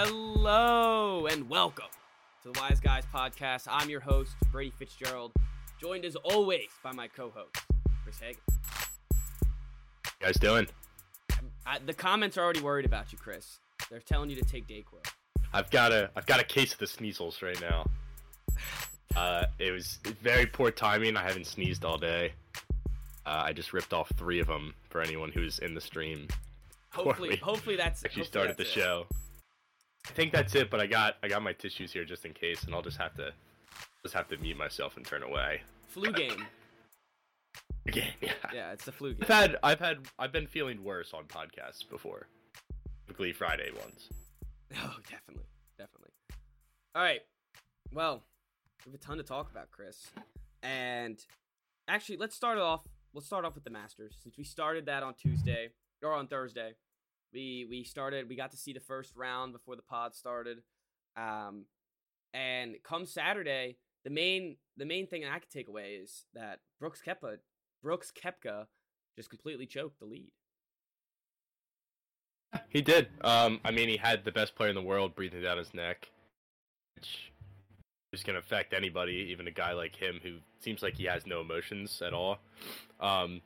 Hello and welcome to the Wise Guys podcast. I'm your host, Brady Fitzgerald, joined as always by my co host, Chris Hagan. you guys doing? I, the comments are already worried about you, Chris. They're telling you to take Dayquil. I've got a I've got a case of the sneezels right now. Uh, it was very poor timing. I haven't sneezed all day. Uh, I just ripped off three of them for anyone who's in the stream. Hopefully, hopefully that's Actually hopefully started the it. show. I think that's it, but I got I got my tissues here just in case, and I'll just have to just have to mute myself and turn away. Flu game. Again, yeah. Yeah, it's the flu game. I've had I've had I've been feeling worse on podcasts before, typically Friday ones. Oh, definitely, definitely. All right. Well, we have a ton to talk about, Chris. And actually, let's start off. We'll start off with the Masters since we started that on Tuesday or on Thursday. We we started. We got to see the first round before the pod started. Um, and come Saturday, the main the main thing I could take away is that Brooks Koepka Brooks Koepka just completely choked the lead. He did. Um, I mean, he had the best player in the world breathing down his neck, which is going to affect anybody, even a guy like him who seems like he has no emotions at all. Um,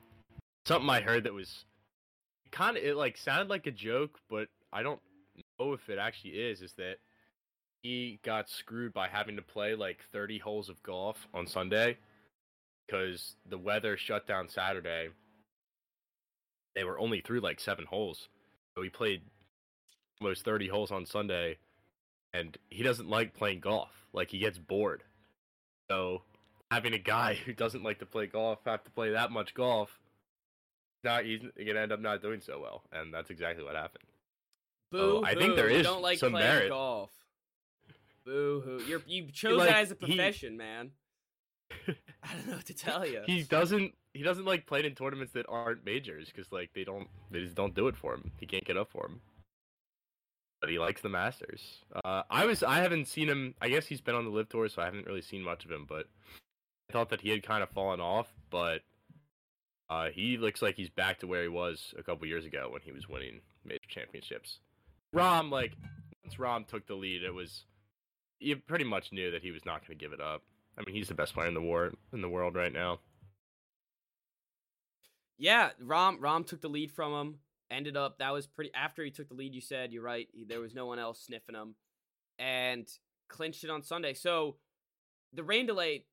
something I heard that was kind of it like sounded like a joke, but I don't know if it actually is. Is that he got screwed by having to play like 30 holes of golf on Sunday because the weather shut down Saturday. They were only through like seven holes. So he played almost 30 holes on Sunday, and he doesn't like playing golf. Like, he gets bored. So, having a guy who doesn't like to play golf have to play that much golf, not he's gonna end up not doing so well, and that's exactly what happened. Boo! Oh, I think there is don't like some playing merit. golf. Boo hoo! You're you chose like, that as a he- profession, man. I don't know what to tell you. He doesn't he doesn't like playing in tournaments that aren't majors because like they don't they just don't do it for him. He can't get up for him. But he likes the Masters. Uh, I was I haven't seen him. I guess he's been on the LIV Tour, so I haven't really seen much of him. But I thought that he had kind of fallen off. But uh, he looks like he's back to where he was a couple years ago when he was winning major championships. Rahm like once Rahm took the lead, it was you pretty much knew that he was not going to give it up. I mean, he's the best player in the war in the world right now. yeah, Rahm Rahm took the lead from him. Ended up that was pretty. After he took the lead, you said you're right. he- There was no one else sniffing him, and clinched it on Sunday. So the rain delay.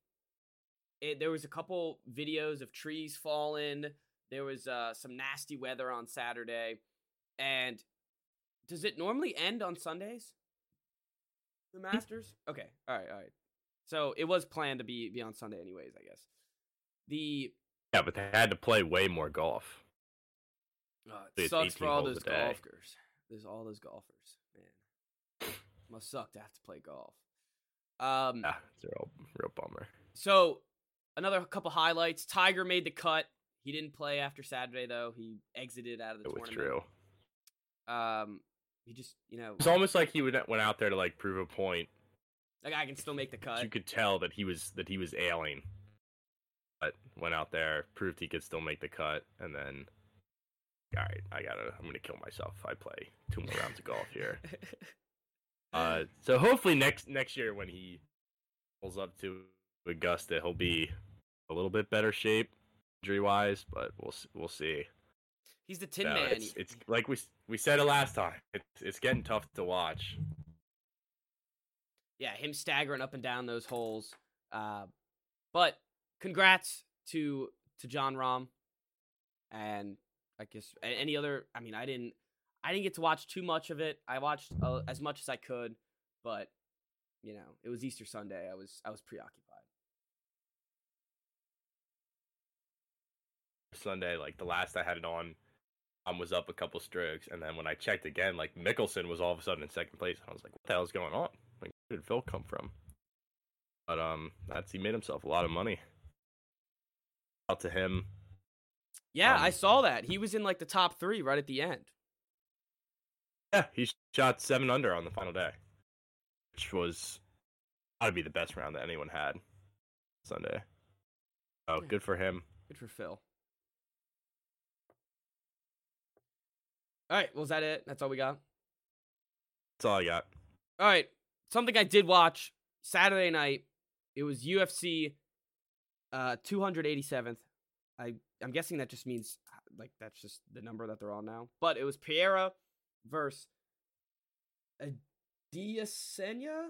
It, there was a couple videos of trees falling. There was uh, some nasty weather on Saturday, and does it normally end on Sundays? The Masters. Okay. All right. All right. So it was planned to be be on Sunday, anyways. I guess. The Yeah, but they had to play way more golf. uh, It's it sucks for all those golfers. There's all those golfers, man. Must suck to have to play golf. Um. Yeah, it's a real, real bummer. So another couple highlights. Tiger made the cut. He didn't play after Saturday though. He exited out of the It tournament. withdrew. Um. He just you know It's almost like he would, went out there to like prove a point. like I can still make the cut. You could tell that he was that he was ailing, but went out there, proved he could still make the cut, and then, all right, I gotta, I'm gonna kill myself if I play two more rounds of golf here. Uh, so hopefully next next year when he pulls up to Augusta, he'll be a little bit better shape, injury wise, but we'll we'll see. He's the Tin Man. it's, it's like we we said it last time. It's it's getting tough to watch. yeah, him staggering up and down those holes. Uh, but congrats to to Jon Rahm, and I guess any other. I mean, I didn't I didn't get to watch too much of it. I watched uh, as much as I could, but you know, it was Easter Sunday. I was I was preoccupied. Sunday, like the last I had it on, um, was up a couple strokes, and then when I checked again, like Mickelson was all of a sudden in second place. and I was like, "What the hell's going on? Like, where did Phil come from?" But um, that's he made himself a lot of money. Out to him. Yeah, I Um, saw that. He was in like the top three right at the end. Yeah, he shot seven under on the final day, which was gotta be the best round that anyone had Sunday. Oh, Yeah. good for him. Good for Phil. All right, well, is that it? That's all we got. That's all I got. All right, something I did watch Saturday night. It was UFC uh 287th. I I'm guessing that just means like that's just the number that they're on now. But it was Pereira versus Adesanya.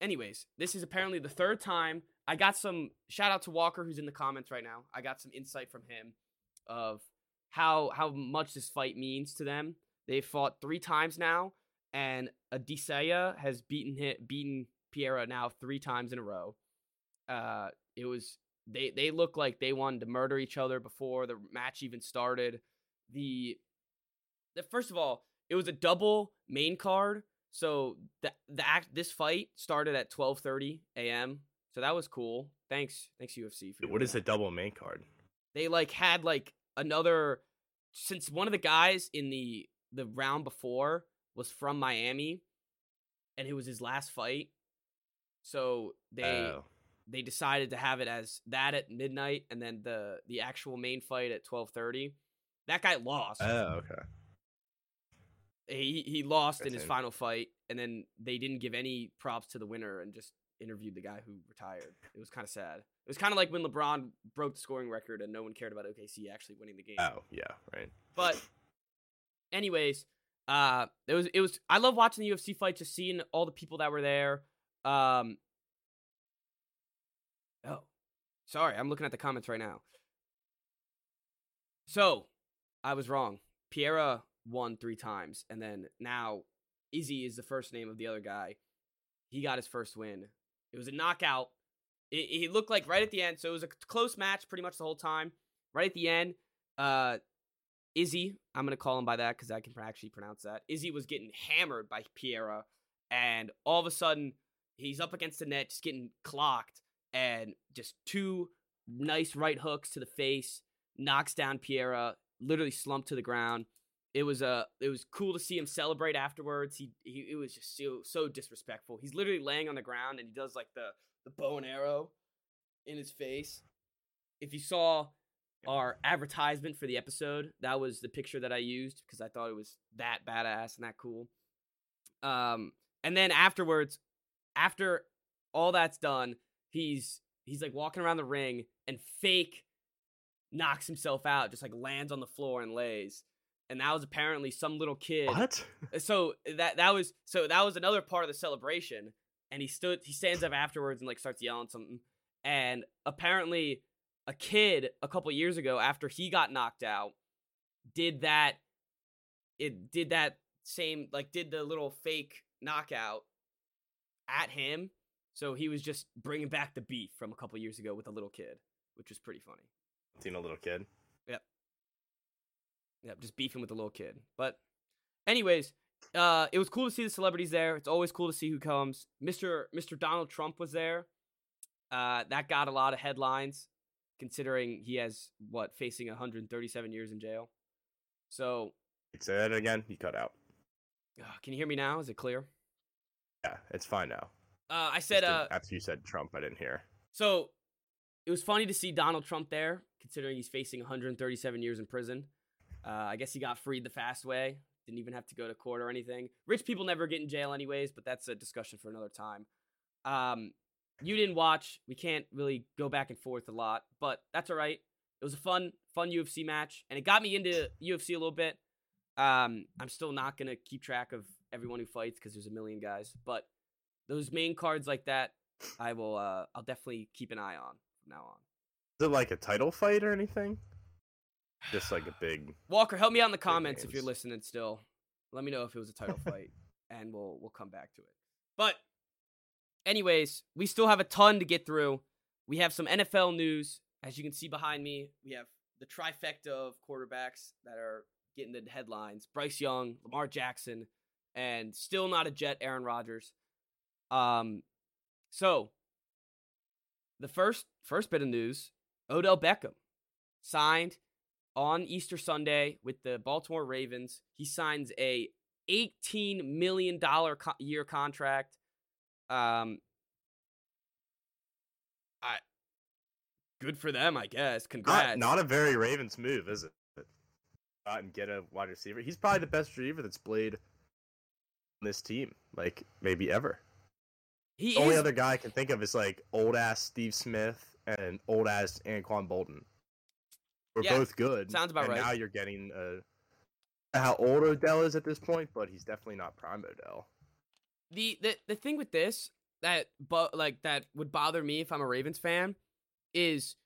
Anyways, this is apparently the third time. I got some shout out to Walker who's in the comments right now. I got some insight from him of how how much this fight means to them. They've fought three times now, and Adesanya has beaten hit, beaten Pereira now three times in a row. Uh, it was they they look like they wanted to murder each other before the match even started. The the first of all, it was a double main card. So the the act this fight started at 12:30 a.m. So that was cool. Thanks thanks UFC for What is a double main card? They like had like another since one of the guys in the the round before was from Miami and it was his last fight. So they Oh. they decided to have it as that at midnight and then the the actual main fight at 12:30. That guy lost. Oh, okay. he he lost in his Interesting. final fight and then they didn't give any props to the winner and just interviewed the guy who retired. It was kind of sad. It was kind of like when LeBron broke the scoring record and no one cared about OKC actually winning the game. Oh, yeah, right. But anyways, uh it was it was I love watching the UFC fight just seeing all the people that were there. Um Oh. Sorry, I'm looking at the comments right now. So, I was wrong. Piera won 3 times and then now Izzy is the first name of the other guy. He got his first win. It was a knockout. It looked like right at the end, so it was a close match pretty much the whole time. Right at the end, uh Izzy, I'm gonna call him by that because I can actually pronounce that. Izzy was getting hammered by Piera, and all of a sudden he's up against the net, just getting clocked, and just two nice right hooks to the face, knocks down Piera, literally slumped to the ground. It was uh, it was cool to see him celebrate afterwards. He, he it was just so so disrespectful. He's literally laying on the ground and he does like the the bow and arrow in his face. If you saw our advertisement for the episode. That was the picture that I used because I thought it was that badass and that cool. Um, and then afterwards, after all that's done, he's he's like walking around the ring and fake knocks himself out, just like lands on the floor and lays. And that was apparently some little kid. What? Uh, so that that was so that was another part of the celebration. And he stood he stands up afterwards and like starts yelling something. And apparently a kid a couple years ago after he got knocked out did that it did that same like did the little fake knockout at him so he was just bringing back the beef from a couple years ago with a little kid which was pretty funny Seen a little kid. Yep, just beefing with the little kid. But anyways, uh it was cool to see the celebrities there. It's always cool to see who comes. Mr. Mr. Donald Trump was there. Uh that got a lot of headlines considering he has what facing 137 years in jail. So, Say that again. You cut out. uh, can you hear me now? Is it clear? Yeah, it's fine now. Uh I said uh after you said Trump, I didn't hear. So it was funny to see Donald Trump there, considering he's facing 137 years in prison. Uh, I guess he got freed the fast way. Didn't even have to go to court or anything. Rich people never get in jail anyways, but that's a discussion for another time. Um, you didn't watch. We can't really go back and forth a lot, but that's all right. It was a fun, fun UFC match, and it got me into UFC a little bit. Um, I'm still not gonna keep track of everyone who fights because there's a million guys, but those main cards like that, I will. Uh, I'll definitely keep an eye on from now on. Is it like a title fight or anything? Just like a big. Walker, help me out in the comments if you're listening still. Let me know if it was a title fight, and we'll we'll come back to it. But, anyways, we still have a ton to get through. We have some NFL news, as you can see behind me. We have the trifecta of quarterbacks that are getting the headlines: Bryce Young, Lamar Jackson, and still not a Jet, Aaron Rodgers. Um, so the first first bit of news: Odell Beckham signed on Easter Sunday with the Baltimore Ravens. He signs a 18 million dollar co- year contract. Um I good for them, I guess. Congrats. Not, not a very Ravens move, is it? Out and get a wide receiver. He's probably the best receiver that's played on this team, like maybe ever. He The only is. other guy I can think of is like old ass Steve Smith and old ass Anquan Boldin. We're Yeah, both good. sounds about and right. Now you're getting uh, how old Odell is at this point, but he's definitely not prime Odell. the the the thing with this that but like that would bother me if I'm a Ravens fan is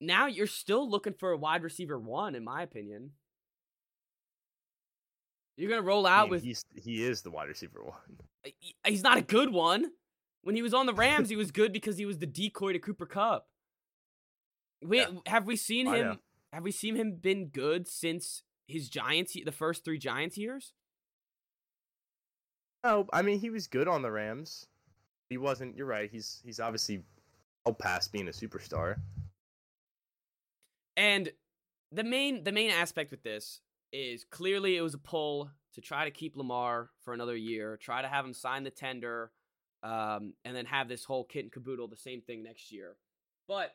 now you're still looking for a wide receiver one in my opinion. You're gonna roll I out mean, with he's he is the wide receiver one. he's not a good one. When he was on the Rams, he was good because he was the decoy to Cooper Kupp. We Yeah. have we seen him. Have we seen him been good since his Giants the first 3 Giants years? No, I mean he was good on the Rams. He wasn't. You're right. He's he's obviously well past being a superstar. And the main the main aspect with this is clearly it was a pull to try to keep Lamar for another year, try to have him sign the tender, um, and then have this whole kit and caboodle the same thing next year. But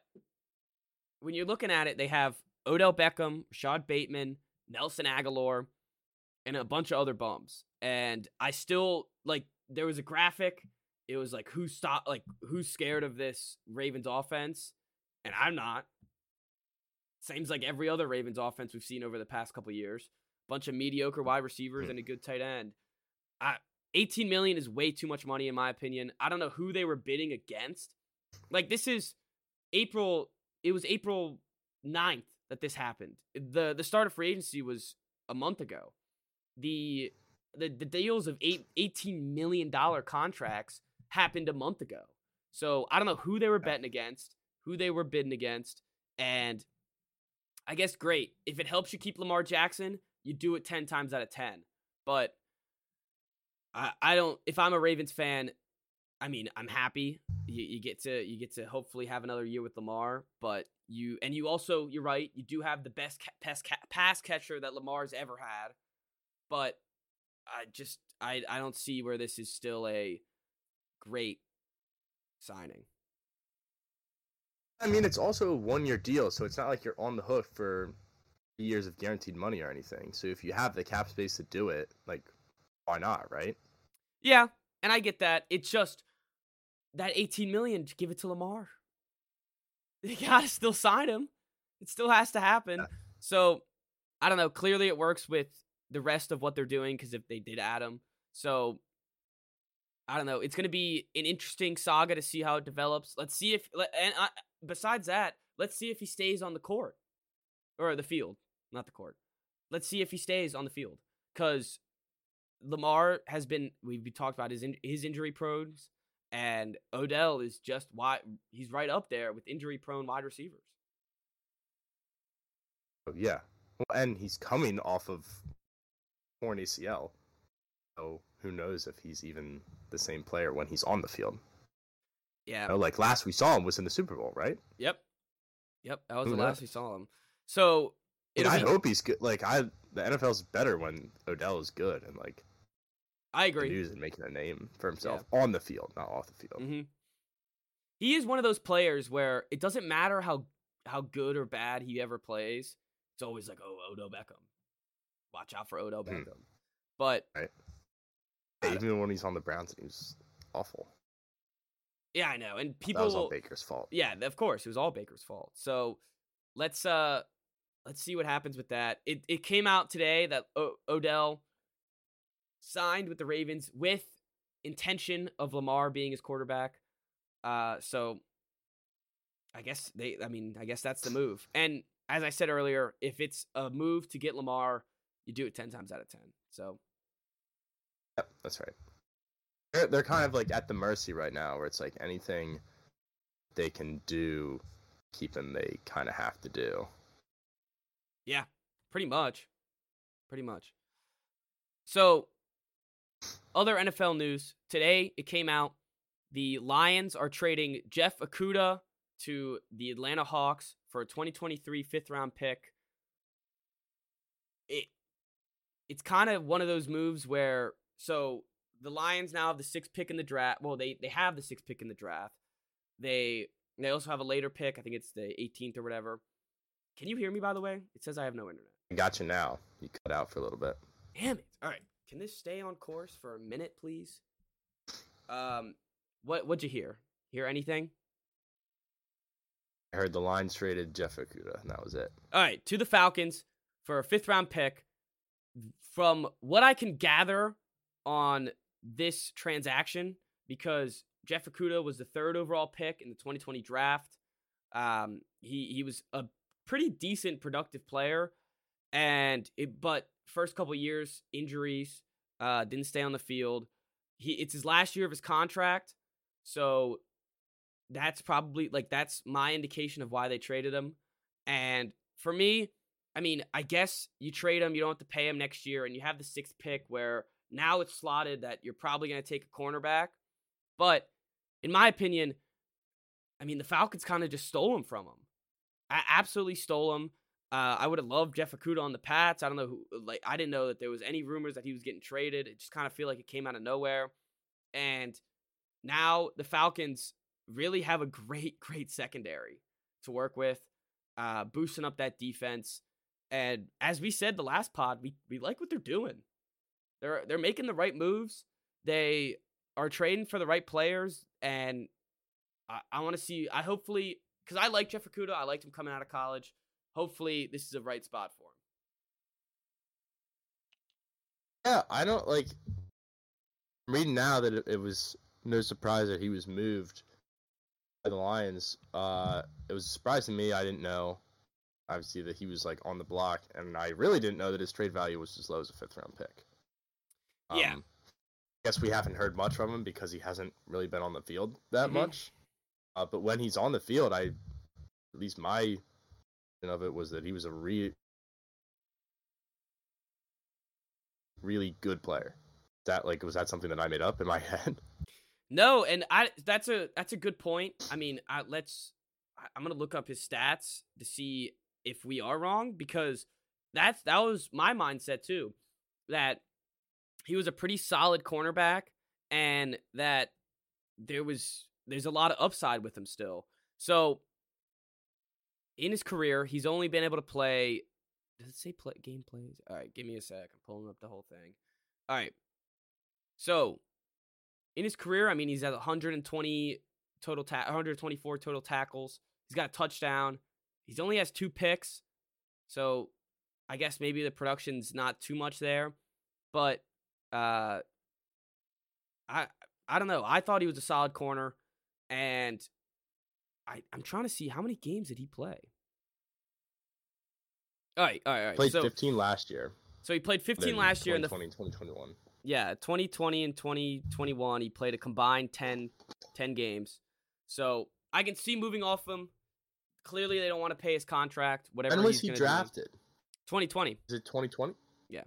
when you're looking at it, they have Odell Beckham, Rashod Bateman, Nelson Agholor, and a bunch of other bums. And I still like there was a graphic. It was like who stop like who's scared of this Ravens offense, and I'm not. Seems like every other Ravens offense we've seen over the past couple years. Bunch of mediocre wide receivers Hmm. and a good tight end. I, 18 million is way too much money in my opinion. I don't know who they were bidding against. Like this is April it was April 9th that this happened. The the start of free agency was a month ago. The the, the deals of eight, 18 million dollar contracts happened a month ago. So I don't know who they were betting against, who they were bidding against, and I guess great. If it helps you keep Lamar Jackson, you do it 10 times out of 10. But I I don't if I'm a Ravens fan, I mean, I'm happy. You, you get to you get to hopefully have another year with Lamar, but you and you also you're right. You do have the best ca- pass, ca- pass catcher that Lamar's ever had, but I just I I don't see where this is still a great signing. I mean, it's also a one year deal, so it's not like you're on the hook for years of guaranteed money or anything. So if you have the cap space to do it, like, why not, right? Yeah, and I get that. It's just that 18 million to give it to Lamar. You gotta still sign him. It still has to happen. Yeah. So I don't know. Clearly, it works with the rest of what they're doing because if they did add him, so I don't know. It's gonna be an interesting saga to see how it develops. Let's see if and uh, besides that, let's see if he stays on the court or the field, not the court. Let's see if he stays on the field because Lamar has been we've talked about his in, his injury pros, and Odell is just why he's right up there with injury prone wide receivers. Oh, yeah. Well, and he's coming off of torn ACL. So who knows if he's even the same player when he's on the field. Yeah. You know, like last we saw him was in the Super Bowl, right? Yep. Yep. That was Who the last we saw him. So I be- hope he's good. Like I, the NFL's better when Odell is good and like I agree. news and making a name for himself on the field, not off the field. hmm He is one of those players where it doesn't matter how how good or bad he ever plays. It's always like, oh, Odell Beckham. Watch out for Odell Hmm. Beckham. But Yeah, I- even when he's on the Browns, he was awful. yeah, I know. And people that was all Baker's fault. Yeah, of course, it was all Baker's fault. So let's uh let's see what happens with that. It it came out today that o- Odell signed with the Ravens with intention of Lamar being his quarterback. Uh so I guess they I mean, I guess that's the move. And as I said earlier, if it's a move to get Lamar, you do it 10 times out of 10. So Yep, that's right. They're, they're kind of like at the mercy right now, where it's like anything they can do, keep him, they kind of have to do. Yeah, pretty much. Pretty much. So, other NFL news. Today, it came out the Lions are trading Jeff Okudah to the Atlanta Hawks for a 2023 fifth round pick. It it's kind of one of those moves where so the Lions now have the sixth pick in the draft. Well, they they have the sixth pick in the draft. They they also have a later pick. I think it's the 18th or whatever. Can you hear me by the way? It says I have no internet. I got you now. You cut out for a little bit. Damn it. All right. Can this stay on course for a minute, please? Um, what what'd you hear? Hear anything? I heard the Lions traded Jeff Okudah, and that was it. All right, to the Falcons for a fifth round pick. From what I can gather on this transaction, because Jeff Okudah was the third overall pick in the 2020 draft. Um, he he was a pretty decent, productive player, and it, but first couple years injuries, uh, didn't stay on the field. He it's his last year of his contract, so that's probably like that's my indication of why they traded him. And for me, I mean, I guess you trade him, you don't have to pay him next year, and you have the sixth pick where now it's slotted that you're probably going to take a cornerback. But in my opinion, I mean, the Falcons kind of just stole him from him. I absolutely stole him. Uh, I would have loved Jeff Okudah on the Pats. I don't know who, like, I didn't know that there was any rumors that he was getting traded. It just kind of feel like it came out of nowhere. And now the Falcons really have a great, great secondary to work with, uh, boosting up that defense. And as we said the last pod, we, we like what they're doing. They're they're making the right moves. They are trading for the right players, and I, I want to see. I hopefully because I like Jeff Okudah. I liked him coming out of college. Hopefully, this is a right spot for him. Yeah, I don't like. I'm reading now that it, it was no surprise that he was moved by the Lions. Uh, it was a surprise to me. I didn't know, obviously, that he was like on the block, and I really didn't know that his trade value was as low as a fifth round pick. Um, yeah. I guess we haven't heard much from him because he hasn't really been on the field that mm-hmm. much. Uh, but when he's on the field, I, at least my of it was that he was a re- really good player. That like was that something that I made up in my head? No, and I that's a that's a good point. I mean, I, let's I'm gonna look up his stats to see if we are wrong because that's that was my mindset too. That he was a pretty solid cornerback and that there was there's a lot of upside with him still. So in his career, he's only been able to play. Does it say play game plays? All right, give me a sec. I'm pulling up the whole thing. All right. So in his career, I mean, he's at 120 total ta- 124 total tackles. He's got a touchdown. He's only has two picks. So I guess maybe the production's not too much there, but uh I I don't know. I thought he was a solid corner and I I'm trying to see how many games did he play? All right, all right, all right. Played so, 15 last year. So he played 15 last year in the 2021. Yeah, 2020 and 2021 he played a combined 10 10 games. So, I can see moving off him. Clearly they don't want to pay his contract, whatever When was he drafted? Do. 2020. Is it 2020? Yeah. I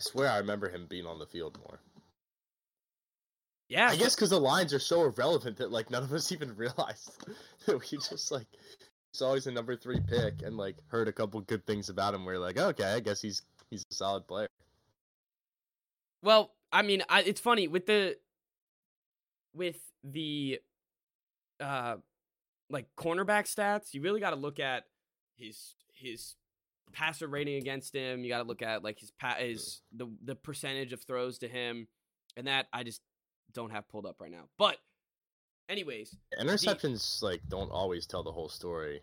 swear I remember him being on the field more. Yeah, I guess because the lines are so irrelevant that like none of us even realized that we just like it's always a number three pick and like heard a couple good things about him. We're like, okay, I guess he's he's a solid player. Well, I mean, I, it's funny with the with the uh like cornerback stats. You really got to look at his his passer rating against him. You got to look at like his pa- his the the percentage of throws to him, and that I just don't have pulled up right now. But anyways, interceptions the, like don't always tell the whole story.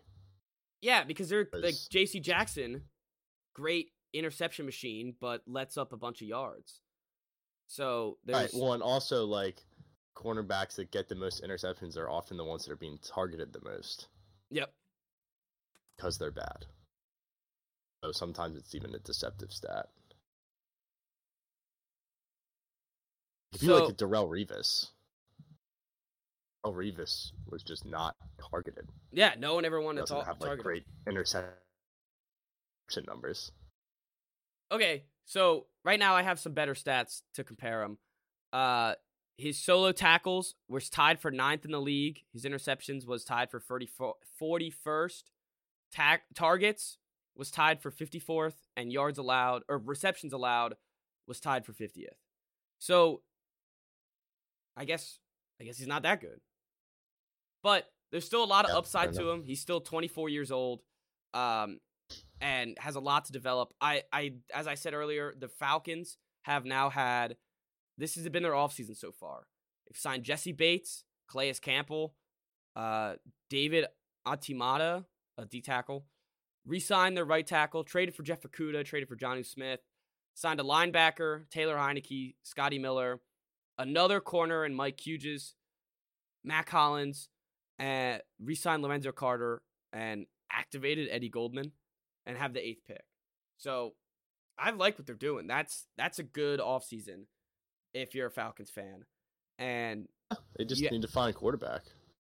Yeah, because they're like J.C. Jackson, great interception machine, but lets up a bunch of yards. So there's right, well, and also like cornerbacks that get the most interceptions are often the ones that are being targeted the most. Yep. Because they're bad. So sometimes it's even a deceptive stat. If you so, like Darrelle Revis. Darrelle Revis was just not targeted. Yeah, no one ever wanted to talk, have like great interception numbers. Okay, so right now I have some better stats to compare him. Uh, his solo tackles was tied for ninth in the league. His interceptions was tied for 41st. Ta- targets was tied for 54th, and yards allowed or receptions allowed was tied for 50th. So I guess I guess he's not that good. But there's still a lot of yeah, upside to him. He's still 24 years old. Um, and has a lot to develop. I, I, as I said earlier, the Falcons have now had this has been their offseason so far. They've signed Jessie Bates, Calais Campbell, uh, David Onyemata, a D tackle, re-signed their right tackle, traded for Jeff Okudah, traded for Jonnu Smith, signed a linebacker, Taylor Heinicke, Scotty Miller, another corner and Mike Hughes, Mack Hollins, and re-signed Lorenzo Carter and activated Eddie Goldman and have the eighth pick. So I like what they're doing. That's that's a good offseason if you're a Falcons fan. And They just need to find a quarterback.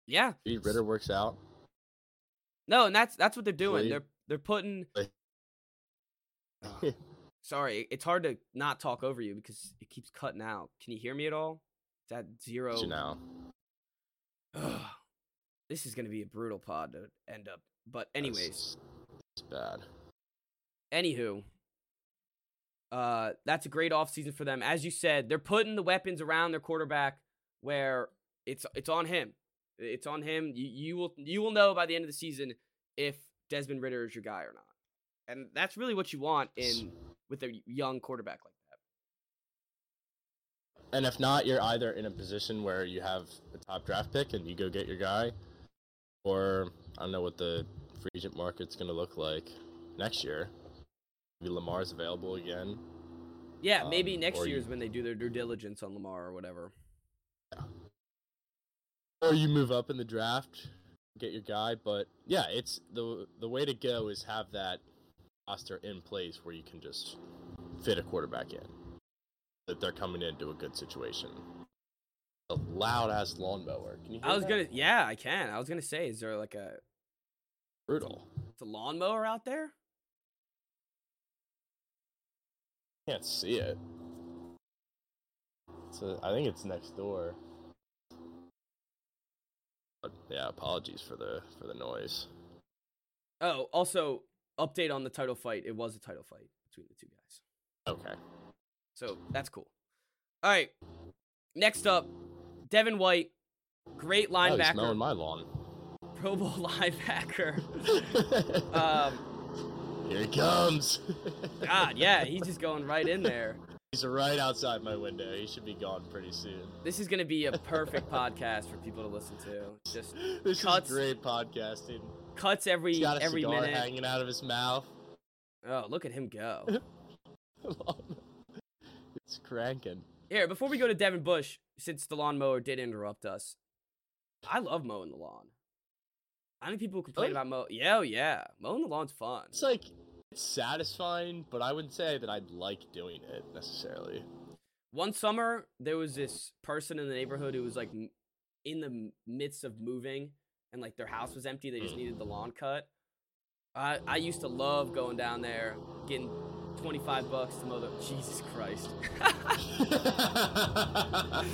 yeah, Maybe Ridder works out. no, and that's that's what they're doing. They're they're putting. Sorry, it's hard to not talk over you because it keeps cutting out. Can you hear me at all? It's at zero. You. Ugh. this is gonna be a brutal pod to end up. But anyways, It's, it's bad. anywho, uh, that's a great offseason for them. As you said, they're putting the weapons around their quarterback where it's it's on him. It's on him. You, you will you will know by the end of the season if Desmond Ridder is your guy or not. And that's really what you want in with a young quarterback like that. And if not, you're either in a position where you have a top draft pick and you go get your guy, or I don't know what the free agent market's going to look like next year. Maybe Lamar's available again. Yeah, maybe Um, next year you- is when they do their due diligence on Lamar or whatever. Or you move up in the draft, get your guy. But yeah, it's the the way to go is have that roster in place where you can just fit a quarterback in. That they're coming into a good situation. A loud ass lawnmower. Can you hear I was that? gonna, yeah, I can. I was gonna say, is there like a, brutal. it's a lawnmower out there? Can't see it. A, I think it's next door. But yeah, apologies for the for the noise. Oh, also update on the title fight. It was a title fight between the two guys. Okay. So that's cool. All right. Next up, Devin White, great Oh, linebacker, mowing my lawn. Pro Bowl linebacker. Um, Here he comes. God, yeah, he's just going right in there. He's right outside my window. He should be gone pretty soon. This is gonna be a perfect podcast for people to listen to. Just This Cuts. is great podcasting. Cuts every He's got a every cigar minute. hanging out of his mouth. Oh, look at him go. it's cranking. Here, before we go to Devin Bush, since the lawnmower did interrupt us, I love mowing the lawn. I think people complain Really? about mow. Yeah, oh, yeah, mowing the lawn's fun. It's like it's satisfying, but I wouldn't say that I'd like doing it necessarily. One summer, there was this person in the neighborhood who was like in the midst of moving, and like their house was empty. They just needed the lawn cut. I I used to love going down there, getting twenty five bucks to mow the. Jesus Christ.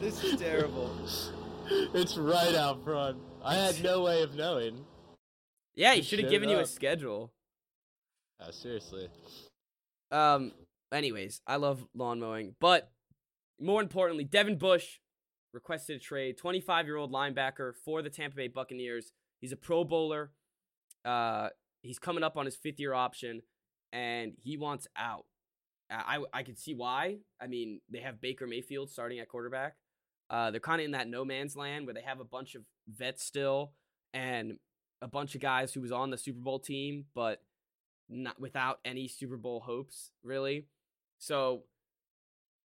This is terrible. It's right out front. I had no way of knowing. yeah, he should have showed given you a schedule. Uh, seriously. Um. Anyways, I love lawn mowing, but more importantly, Devin Bush requested a trade. Twenty-five-year-old linebacker for the Tampa Bay Buccaneers. He's a Pro Bowler. Uh, he's coming up on his fifth-year option, and he wants out. I I, I could see why. I mean, they have Baker Mayfield starting at quarterback. Uh, they're kind of in that no man's land where they have a bunch of vets still and a bunch of guys who was on the Super Bowl team, but not without any Super Bowl hopes, really. So,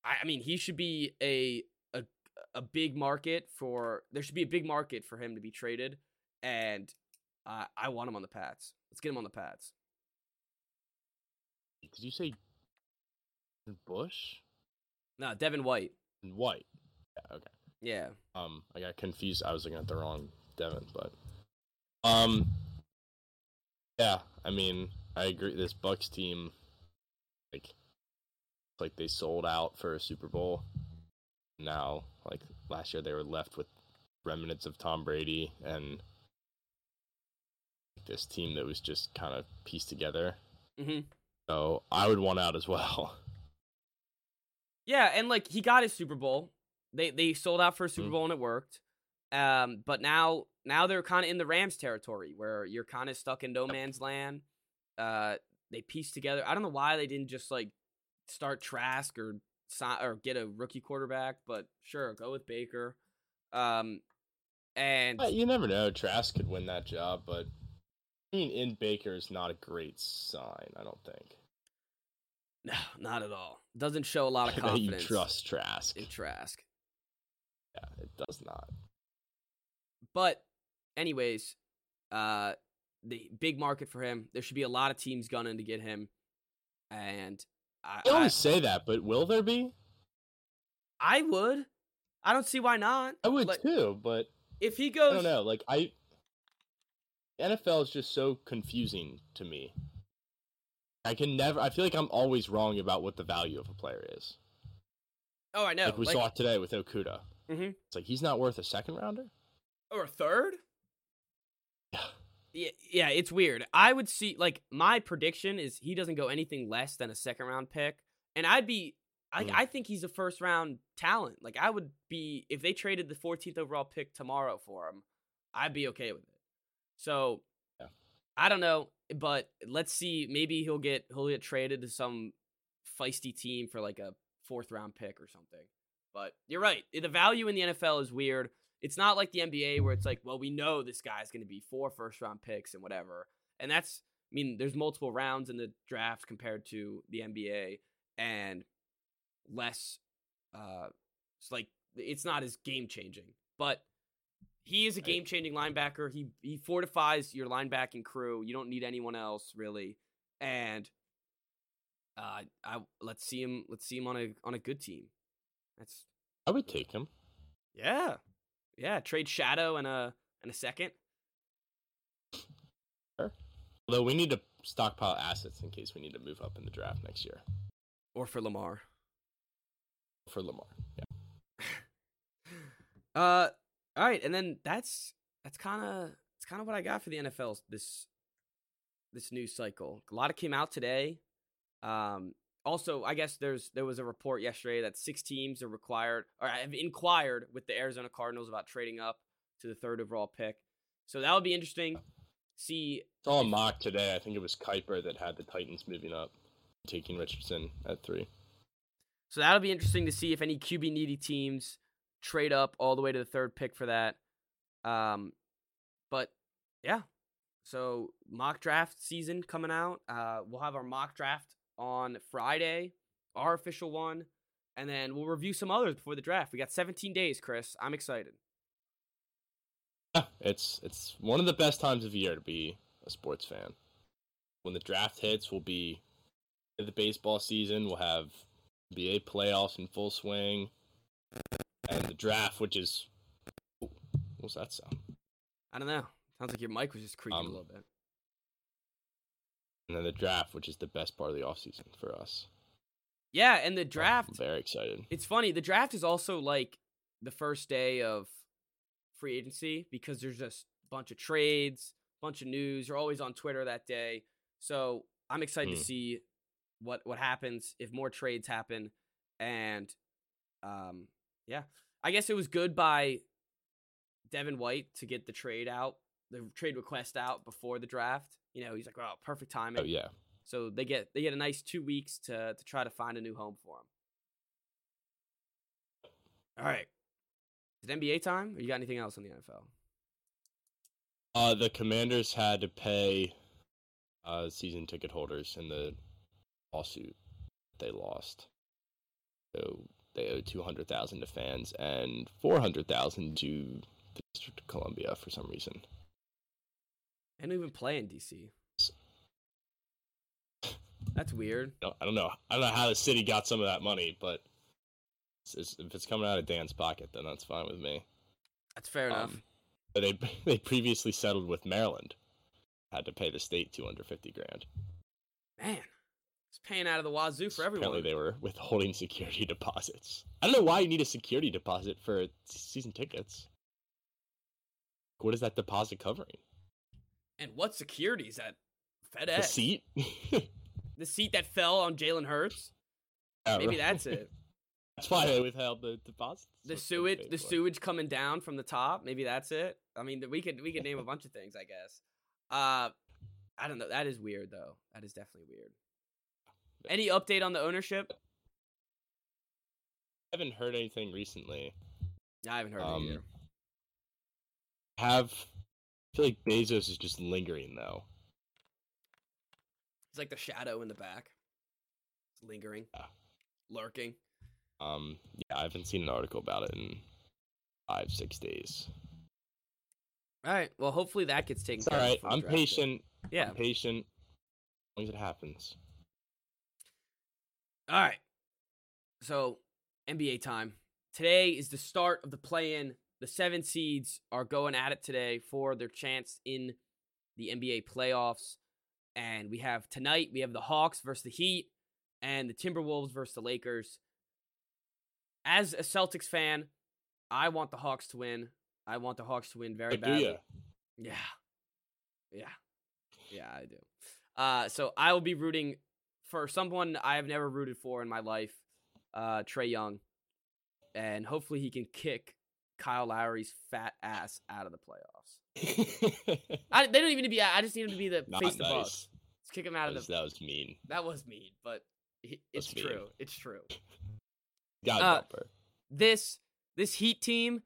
I, I mean, he should be a a big market for. There should be a big market for him to be traded, and uh, I want him on the Pats. Let's get him on the Pats. Did you say Bush No, Devin White. White? Yeah. Okay. Yeah. Um, I got confused. I was looking at the wrong Devin, but um, yeah. I mean, I agree. This Bucks team, like, like they sold out for a Super Bowl. Now, like last year, they were left with remnants of Tom Brady and this team that was just kind of pieced together. hmm So I would want out as well. Yeah, and like he got his Super Bowl. They they sold out for a Super Mhm. Bowl and it worked. Um, but now now they're kind of in the Rams territory where you're kind of stuck in no man's land. Uh, they pieced together. I don't know why they didn't just like start Trask or or get a rookie quarterback, but sure, go with Baker. Um, and you never know. Trask could win that job, but I mean, in Baker is not a great sign. I don't think. No, not at all. Doesn't show a lot of confidence. you trust Trask in Trask. Yeah, it does not. But, anyways, uh, the big market for him. There should be a lot of teams gunning to get him, and I, I always I, say that, but will there be? I would. I don't see why not. I would like, too, but if he goes, I don't know. Like I, NFL is just so confusing to me. I can never. I feel like I'm always wrong about what the value of a player is. Oh, I know. Like we like, saw it today with Okudah. Mm-hmm. It's like he's not worth a second rounder or a third. Yeah. Yeah, it's weird. I would see like my prediction is he doesn't go anything less than a second round pick, and I'd be I, mm. I think he's a first round talent. Like I would be if they traded the 14th overall pick tomorrow for him, I'd be okay with it. So yeah. I don't know, but let's see. Maybe he'll get he'll get traded to some feisty team for like a fourth round pick or something. But you're right. The value in the NFL is weird. It's not like the NBA where it's like, well, we know this guy's going to be four first round picks and whatever. And that's, I mean, there's multiple rounds in the draft compared to the NBA and less, uh, it's like, it's not as game changing. But he is a game changing linebacker. He he fortifies your linebacking crew. You don't need anyone else really. And uh, I let's see him. Let's see him on a on a good team. That's I would take him. Yeah, yeah, trade Shadow and a and a second. Sure. Although we need to stockpile assets in case we need to move up in the draft next year. Or for Lamar. For Lamar, yeah. uh, all right, and then that's that's kind of it's kind of what I got for the NFL this this news cycle. A lot of came out today. Um, also, I guess there's there was a report yesterday that six teams are required or have inquired with the Arizona Cardinals about trading up to the third overall pick. So that would be interesting. See, it's all mock today. I think it was Kiper that had the Titans moving up, taking Richardson at three. So that'll be interesting to see if any QB needy teams trade up all the way to the third pick for that. Um, but yeah, so mock draft season coming out. Uh, we'll have our mock draft on Friday, our official one, and then we'll review some others before the draft. We got 17 days, Chris. I'm excited. Yeah, it's it's one of the best times of year to be a sports fan. When the draft hits, we'll be in the baseball season. We'll have NBA playoffs in full swing, and the draft, which is what's that sound? I don't know. Sounds like your mic was just creaking um, a little bit and then the draft, which is the best part of the offseason for us. Yeah, and the draft. I'm very excited. It's funny. The draft is also like the first day of free agency because there's just a bunch of trades, a bunch of news. You're always on Twitter that day, so I'm excited mm. to hmm. see what what happens if more trades happen. And um, yeah, I guess it was good by Devin White to get the trade out, the trade request out before the draft you know, he's like, "Oh, perfect timing." Oh yeah. So they get they get a nice two weeks to to try to find a new home for him. All right, is it NBA time? Or you got anything else on the NFL? Uh, the Commanders had to pay uh, season ticket holders in the lawsuit they lost. So they owe two hundred thousand to fans and four hundred thousand to the District of Columbia for some reason. I don't even play in DC. That's weird. No, I don't know. I don't know how the city got some of that money, but it's, it's, if it's coming out of Dan's pocket, then that's fine with me. That's fair um, enough. They they previously settled with Maryland, had to pay the state two hundred fifty grand. Man, it's paying out of the wazoo for everyone. Apparently, they were withholding security deposits. I don't know why you need a security deposit for season tickets. What is that deposit covering? And what security is that? FedEx. The seat? the seat that fell on Jalen Hurts? Oh, Maybe right. that's it. That's why they withheld the deposits. The That's what they sewage, the for. sewage coming down from the top. Maybe that's it. I mean, we could we could name a bunch of things. I guess. Uh, I don't know. That is weird though. That is definitely weird. Any update on the ownership? I haven't heard anything recently. I haven't heard Um, it either. Have feel like Bezos is just lingering though. It's like the shadow in the back. It's lingering, Yeah. lurking. Um, yeah, I haven't seen an article about it in five, six days. All right. Well, hopefully that gets taken It's all care of. right. I'm draft day. patient. Yeah. I'm patient. As long as it happens. All right. So, NBA time. Today is the start of the play in. The seven seeds are going at it today for their chance in the NBA playoffs. And we have tonight, we have the Hawks versus the Heat and the Timberwolves versus the Lakers. As a Celtics fan, I want the Hawks to win. I want the Hawks to win very badly. Yeah. Yeah. Yeah, I do. Uh, so I will be rooting for someone I have never rooted for in my life, uh, Trae Young. And hopefully he can kick Kyle Lowry's fat ass out of the playoffs. I, they don't even need to be. I just need him to be the Not face the nice. Bucks. Let's kick him out That of was, the. that was mean. That was mean, but it's mean. true. It's true. God Uh, bumper. this this Heat team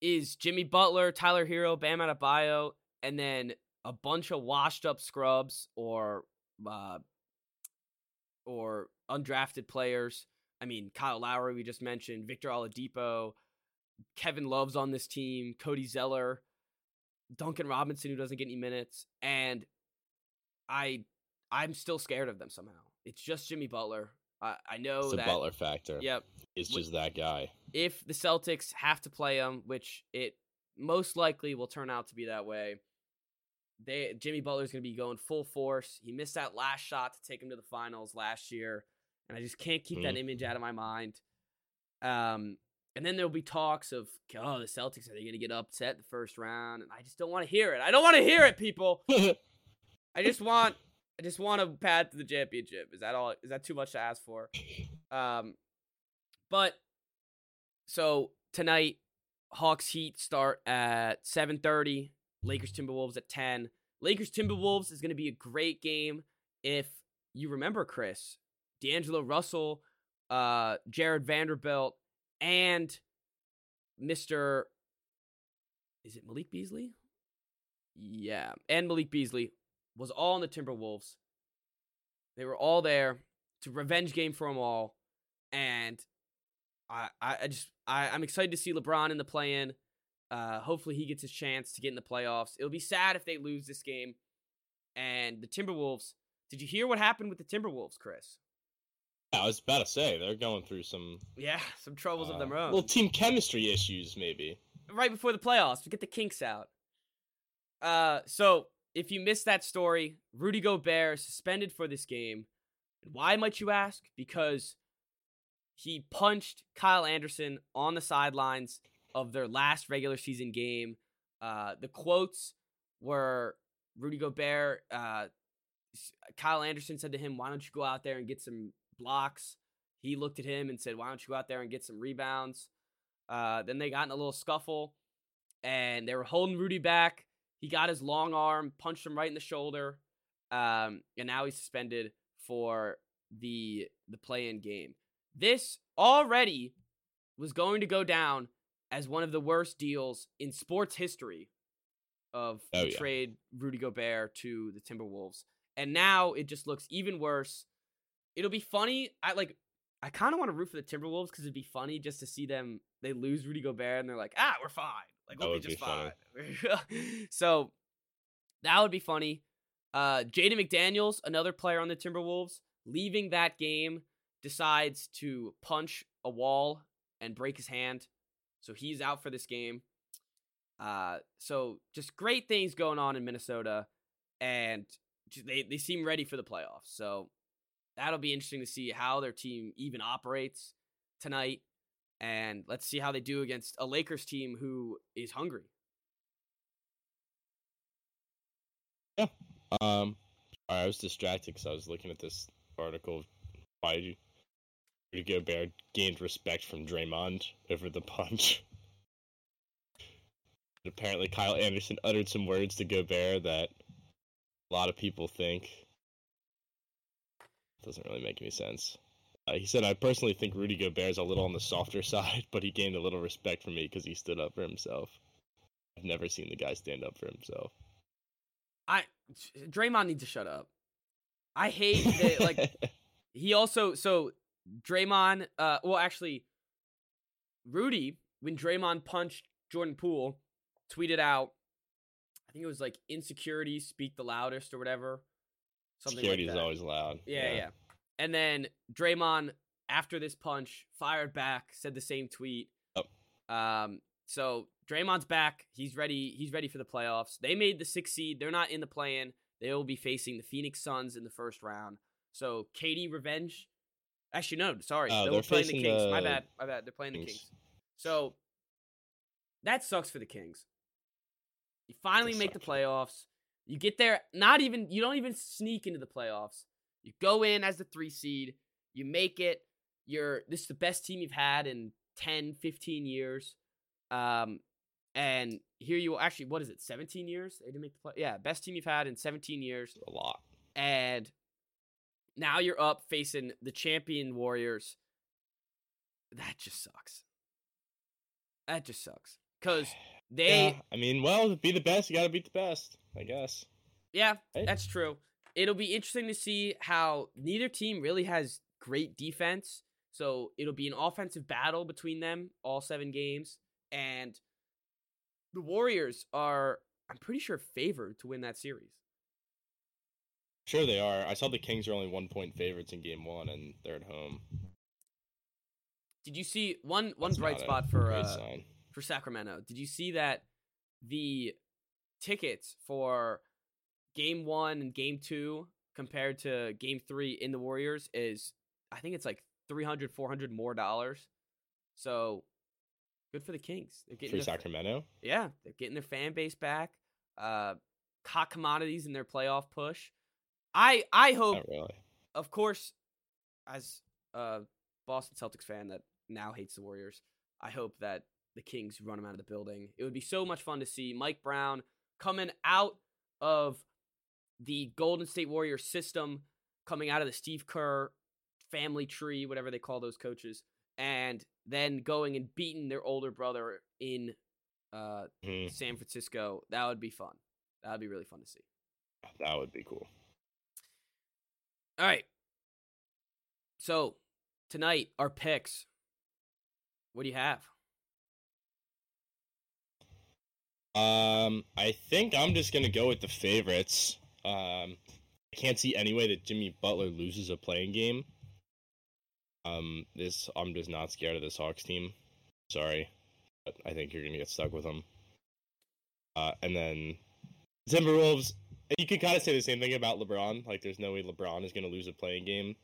is Jimmy Butler, Tyler Herro, Bam Adebayo, and then a bunch of washed up scrubs or uh, or undrafted players. I mean, Kyle Lowry, we just mentioned, Victor Oladipo, Kevin Love's on this team, Cody Zeller, Duncan Robinson, who doesn't get any minutes, and I I'm still scared of them somehow. It's just Jimmy Butler. I, I know It's a that. Butler factor. Yep It's just that guy. if the Celtics have to play him, which it most likely will turn out to be that way, they Jimmy Butler's going to be going full force. He missed that last shot to take him to the finals last year, and I just can't keep that Mhm. image out of my mind. Um, and then there'll be talks of, oh, the Celtics are they going to get upset the first round? And I just don't want to hear it. I don't want to hear it, people. I just want, I just want a path to the championship. Is that all? Is that too much to ask for? Um, but so tonight, Hawks Heat start at seven thirty. Lakers Timberwolves at ten. Lakers Timberwolves is going to be a great game if you remember Chris, D'Angelo Russell, uh, Jarred Vanderbilt, and Mister. Is it Malik Beasley? Yeah, and Malik Beasley was all in the Timberwolves. They were all there. to revenge game for them all, and I, I just, I, I'm excited to see LeBron in the play-in. Uh, hopefully, he gets his chance to get in the playoffs. It'll be sad if they lose this game. And the Timberwolves. Did you hear what happened with the Timberwolves, Chris? I was about to say they're going through some Yeah, some troubles of uh, their own. little team chemistry issues, maybe. right before the playoffs to get the kinks out. Uh, so if you missed that story, Rudy Gobert suspended for this game. Why might you ask? Because he punched Kyle Anderson on the sidelines of their last regular season game. Uh, the quotes were Rudy Gobert. Uh, Kyle Anderson said to him, "Why don't you go out there and get some blocks?" He looked at him and said, "Why don't you go out there and get some rebounds?" Uh, then they got in a little scuffle, and they were holding Rudy back. He got his long arm, punched him right in the shoulder, um, and now he's suspended for the the play-in game. This already was going to go down as one of the worst deals in sports history of Oh, the yeah. trade Rudy Gobert to the Timberwolves, and now it just looks even worse. It'll be funny. I like. I kind of want to root for the Timberwolves because it'd be funny just to see them. They lose Rudy Gobert and they're like, ah, we're fine. Like we'll be just be fine. so that would be funny. Uh, Jaden McDaniels, another player on the Timberwolves, leaving that game, decides to punch a wall and break his hand. So he's out for this game. Uh, so just great things going on in Minnesota, and they they seem ready for the playoffs. So that'll be interesting to see how their team even operates tonight, and let's see how they do against a Lakers team who is hungry. Yeah. Um, I was distracted because I was looking at this article. Why do you Rudy Gobert gained respect from Draymond over the punch. Apparently, Kyle Anderson uttered some words to Gobert that a lot of people think doesn't really make any sense. Uh, he said, "I personally think Rudy Gobert is a little on the softer side, but he gained a little respect from me because he stood up for himself. I've never seen the guy stand up for himself." I Draymond needs to shut up. I hate that. Like he also so Draymond. Uh, well, actually, Rudy when Draymond punched Jordan Poole, tweeted out. I think it was like insecurity speak the loudest or whatever. Something Security like is always loud. Yeah, yeah, And then Draymond, after this punch, fired back, said the same tweet. Oh. Um, so Draymond's back. He's ready. He's ready for the playoffs. They made the sixth seed. They're not in the play-in. They will be facing the Phoenix Suns in the first round. So Katie revenge. Actually, no. Sorry, they they're playing the Kings. My bad. My bad. They're playing the Kings. Kings. So that sucks for the Kings. You finally Does make the playoffs. You get there, not even you don't even sneak into the playoffs. You go in as the 3 seed, you make it. You're this is the best team you've had in 10, 15 years. Um and here you actually what is it? 17 years? They didn't make the play. Yeah, best team you've had in 17 years A lot. and now you're up facing the champion Warriors. That just sucks. That just sucks. Cuz they yeah, I mean, well, be the best, you got to beat the best, I guess. Yeah, Hey. that's true. It'll be interesting to see how neither team really has great defense. So it'll be an offensive battle between them all seven games. And the Warriors are, I'm pretty sure, favored to win that series. Sure, they are. I saw the Kings are only one point favorites in Game One, and they're at home. Did you see one one That's bright spot for uh, sign. for Sacramento? Did you see that the tickets for game one and game two compared to game three in the Warriors is I think it's like 300, 400 more dollars. So good for the Kings. They're getting for Sacramento. yeah, they're getting their fan base back. Uh, hot commodities in their playoff push. I I hope really. of course, as a Boston Celtics fan that now hates the Warriors, I hope that the Kings run them out of the building. It would be so much fun to see Mike Brown coming out of the Golden State Warriors system, coming out of the Steve Kerr family tree, whatever they call those coaches, and then going and beating their older brother in uh, Mhm. San Francisco. That would be fun. That would be really fun to see. That would be cool. All right. So tonight, our picks. What do you have? Um, I think I'm just gonna go with the favorites. Um, I can't see any way that Jimmy Butler loses a playing game. Um, this I'm just not scared of this Hawks team. Sorry, but I think you're gonna get stuck with them. Uh, and then Timberwolves. You could kind of say the same thing about LeBron. Like, there's no way LeBron is gonna lose a playing game.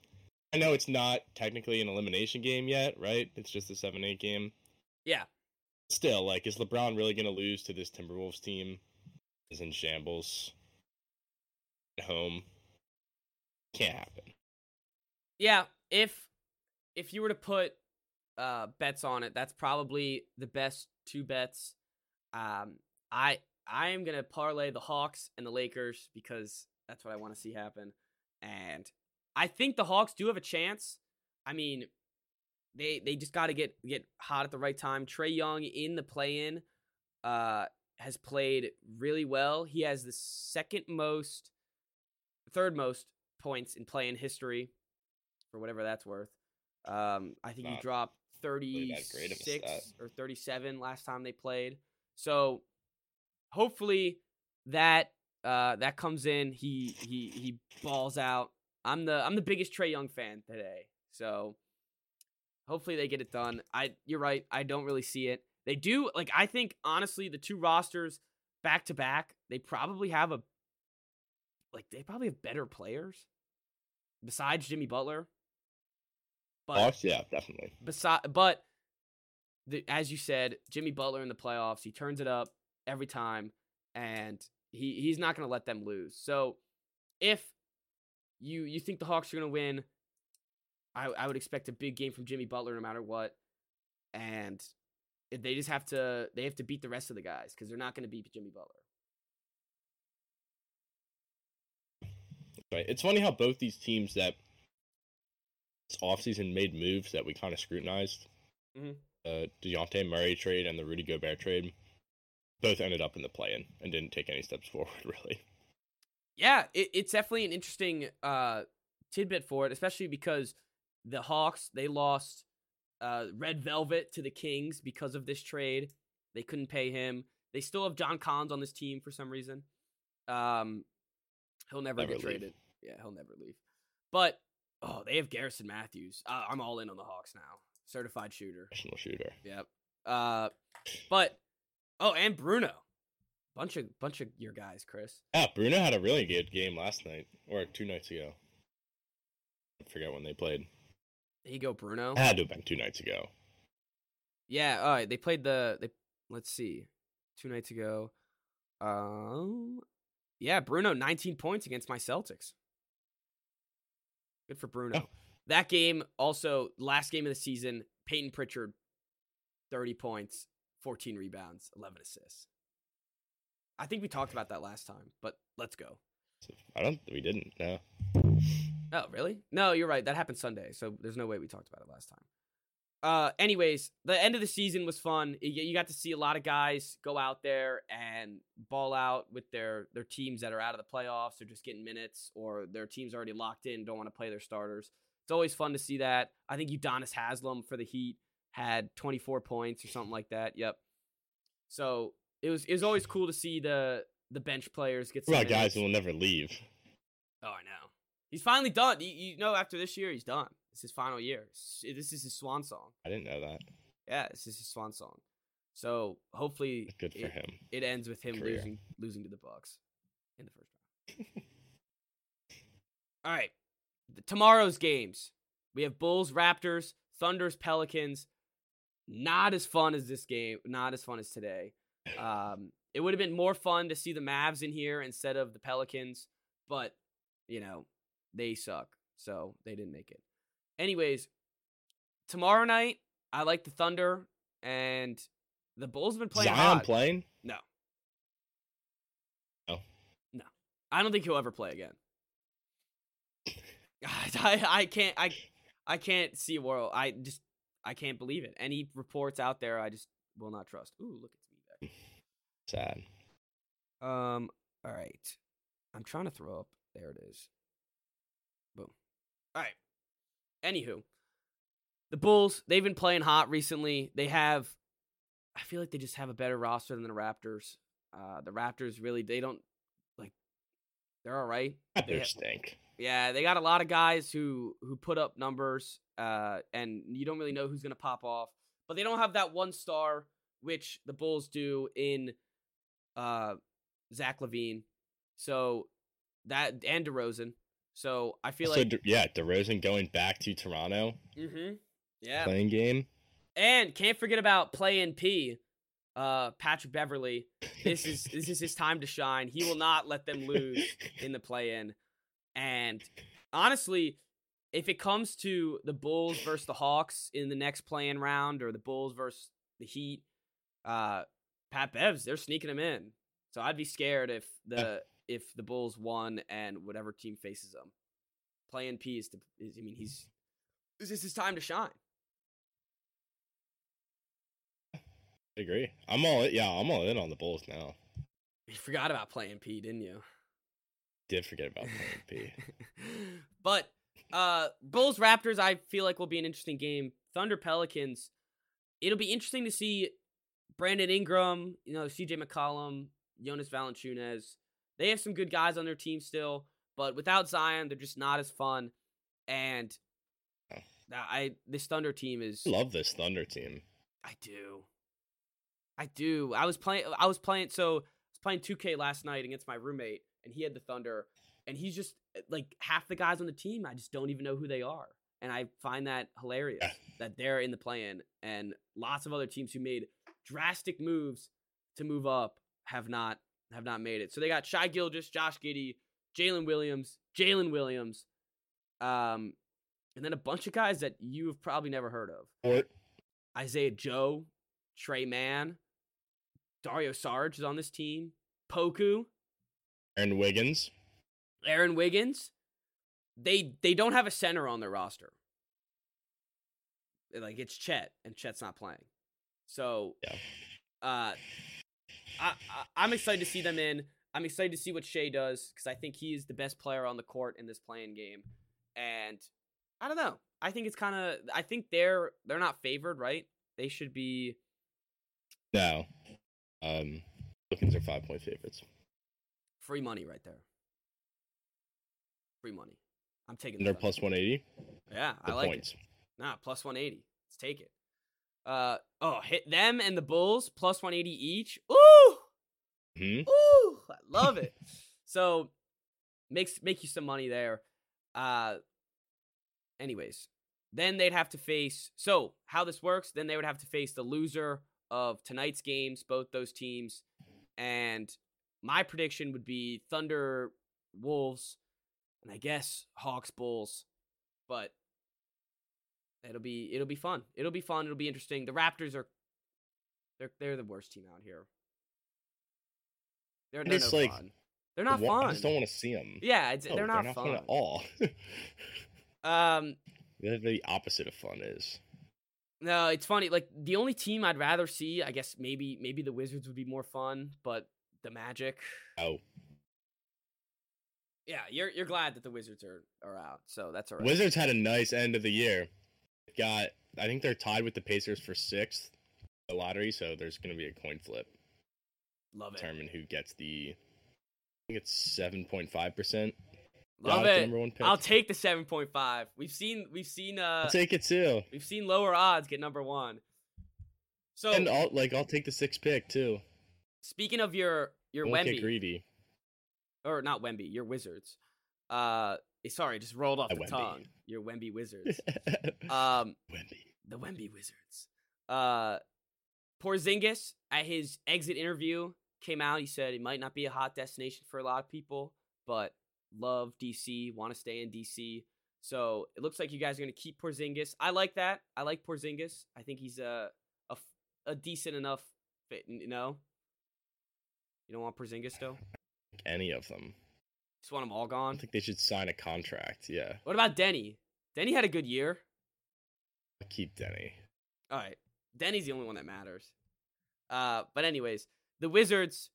I know it's not technically an elimination game yet, right? It's just a seven-eight game Yeah. Still, like, is LeBron really going to lose to this Timberwolves team? Is in shambles at home. Can't happen. Yeah, if if you were to put uh bets on it, that's probably the best two bets. Um I I am to parlay the Hawks and the Lakers because that's what I want to see happen. And I think the Hawks do have a chance. I mean, they they just got to get get hot at the right time. Trae Young in the play-in uh has played really well. He has the second most third most points in play-in history for whatever that's worth. Um I think he dropped really that great of a 36 or 37 last time they played. So hopefully that uh that comes in. He he he balls out. I'm the I'm the biggest Trae Young fan today. So hopefully they get it done. I you're right. I don't really see it. They do like I think honestly the two rosters back to back, they probably have a like they probably have better players besides Jimmy Butler. But Hawks, yeah, definitely. beside but the, as you said, Jimmy Butler in the playoffs, he turns it up every time and he he's not going to let them lose. So if you you think the Hawks are going to win, I I would expect a big game from Jimmy Butler no matter what, and they just have to they have to beat the rest of the guys because they're not going to beat Jimmy Butler. Right. It's funny how both these teams that this offseason made moves that we kind of scrutinized. Mhm. Uh, Dejounte Murray trade and the Rudy Gobert trade both ended up in the play-in and didn't take any steps forward, really. Yeah, it, it's definitely an interesting uh, tidbit for it, especially because the Hawks they lost uh, Red Velvet to the Kings because of this trade. They couldn't pay him. They still have John Collins on this team for some reason. Um, he'll never, Never get leave. traded. Yeah, he'll never leave. But oh, they have Garrison Matthews. Uh, I'm all in on the Hawks now. Certified shooter. Professional shooter. Yep. Uh, but oh, and Bruno, bunch of bunch of your guys, Chris. Yeah, Bruno had a really good game last night or two nights ago. I forget when they played. There you go, Bruno. Had to have been two nights ago. Yeah, all right. They played the they let's see. Two nights ago. Um yeah, Bruno 19 points against my Celtics. Good for Bruno. Oh. That game also last game of the season, Peyton Pritchard 30 points, 14 rebounds, 11 assists. I think we talked about that last time, but let's go. I don't. We didn't. No. Oh, really? No, you're right. That happened Sunday, so there's no way we talked about it last time. Uh, anyways, the end of the season was fun. You, got to see a lot of guys go out there and ball out with their their teams that are out of the playoffs or just getting minutes, or their teams already locked in, don't want to play their starters. It's always fun to see that. I think Udonis Haslem for the Heat had 24 points or something like that. Yep. So it was it was always cool to see the the bench players get. Some about guys who will never leave? Oh, I know. He's finally done. You, you know, after this year, he's done. It's his final year. This is his swan song. I didn't know that. Yeah, this is his swan song. So hopefully, Good for it, him. it ends with him Career. losing losing to the Bucks in the first round. All right, the, tomorrow's games we have Bulls, Raptors, Thunder's, Pelicans. Not as fun as this game. Not as fun as today. Um, it would have been more fun to see the Mavs in here instead of the Pelicans, but you know they suck, so they didn't make it. Anyways, tomorrow night I like the Thunder and the Bulls have been playing Zion hot. playing? No. Oh. No. I don't think he'll ever play again. I, I can't I I can't see a world. I just I can't believe it. Any reports out there I just will not trust. Ooh, look at me back. Sad. Um all right. I'm trying to throw up. There it is. All right. Anywho, the Bulls, they've been playing hot recently. They have I feel like they just have a better roster than the Raptors. Uh the Raptors really they don't like they're all right. They stink. yeah, they got a lot of guys who who put up numbers, uh, and you don't really know who's gonna pop off. But they don't have that one star, which the Bulls do in uh, Zach LaVine. So that and DeRozan. So I feel so like, yeah, DeRozan going back to Toronto Mm-hmm. yeah, playing game. and can't forget about play in P. Uh, Patrick Beverley. This is this is his time to shine. He will not let them lose in the play in. And honestly, if it comes to the Bulls versus the Hawks in the next play in round or the Bulls versus the Heat, uh, Pat Bevs, they're sneaking him in. So I'd be scared if the if the Bulls won and whatever team faces them. Playing P is, to, is I mean he's this is his time to shine. I agree. I'm all yeah, I'm all in on the Bulls now. You forgot about playing P, didn't you? Did forget about playing P. but uh Bulls Raptors I feel like will be an interesting game. Thunder Pelicans it'll be interesting to see Brandon Ingram, you know, CJ McCollum, Jonas Valanciunas. They have some good guys on their team still, but without Zion, they're just not as fun. And I this Thunder team is love this Thunder team. I do. I do. I was playing I was playing so I was playing 2K last night against my roommate and he had the Thunder and he's just eh, like half the guys on the team I just don't even know who they are. And I find that hilarious Yeah. that they're in the play-in and lots of other teams who made drastic moves to move up have not have not made it. So they got Shai Gilgeous, Josh Giddey, Jalen Williams, Jalen Williams, um, and then a bunch of guys that you've probably never heard of. What? Isaiah Joe, Tre Mann, Dario Sarge is on this team. Poku, Aaron Wiggins. Aaron Wiggins. They they don't have a center on their roster. Like it's Chet, and Chet's not playing. So, Yeah. uh, I, I I'm excited to see them in. I'm excited to see what Shai does because I think he is the best player on the court in this playing game, and I don't know. I think it's kind of. I think they're they're not favored, right? They should be. No. Um, Pelicans are five point favorites. Free money right there. Free money. I'm taking. They're plus one eighty. Yeah, I The like points. it. Nah, plus 180. Let's take it. Uh oh, hit them and the Bulls plus 180 each. Ooh, Hmm. ooh, I love it. so makes make you some money there. Uh, anyways, then they'd have to face. So how this works? Then they would have to face the loser of tonight's games, both those teams, and my prediction would be Thunder, Wolves, and I guess Hawks, Bulls, but it'll be it'll be fun. It'll be fun. It'll be interesting. The Raptors are they're they're the worst team out here. They're, they're no like, fun. They're not fun. I just don't want to see them. Yeah, it's, they're not fun. at all. Um, They're the opposite of fun is. no, it's funny. Like the only team I'd rather see, I guess maybe maybe the Wizards would be more fun, but the Magic. Oh, Yeah, you're you're glad that the Wizards are are out, so that's alright. Wizards had a nice end of the year. Got, I think they're tied with the Pacers for sixth, the lottery. So there's going to be a coin flip Love it. determine who gets the. I think it's seven point five percent. Love it. number one pick. I'll take the seven point five. We've seen we've seen uh I'll take it too, we've seen lower odds get number one. So and I'll like I'll take the sixth pick too. speaking of your your Wemby greedy. or not Wemby, your Wizards. Uh, eh, sorry, just rolled off the Wemby. tongue. Your Wemby Wizards. um, Wemby. the Wemby Wizards. Uh, Porzingis at his exit interview came out. He said it might not be a hot destination for a lot of people, but love DC, want to stay in DC. So it looks like you guys are going to keep Porzingis. I like that. I like Porzingis. I think he's a a decent enough fit. You know, you don't want Porzingis though. Any of them. Just want them all I gone. think they should sign a contract. Yeah, What about Denny? Denny had a good year. I keep Denny. All right. Denny's the only one that matters. Uh, but anyways, the Wizards.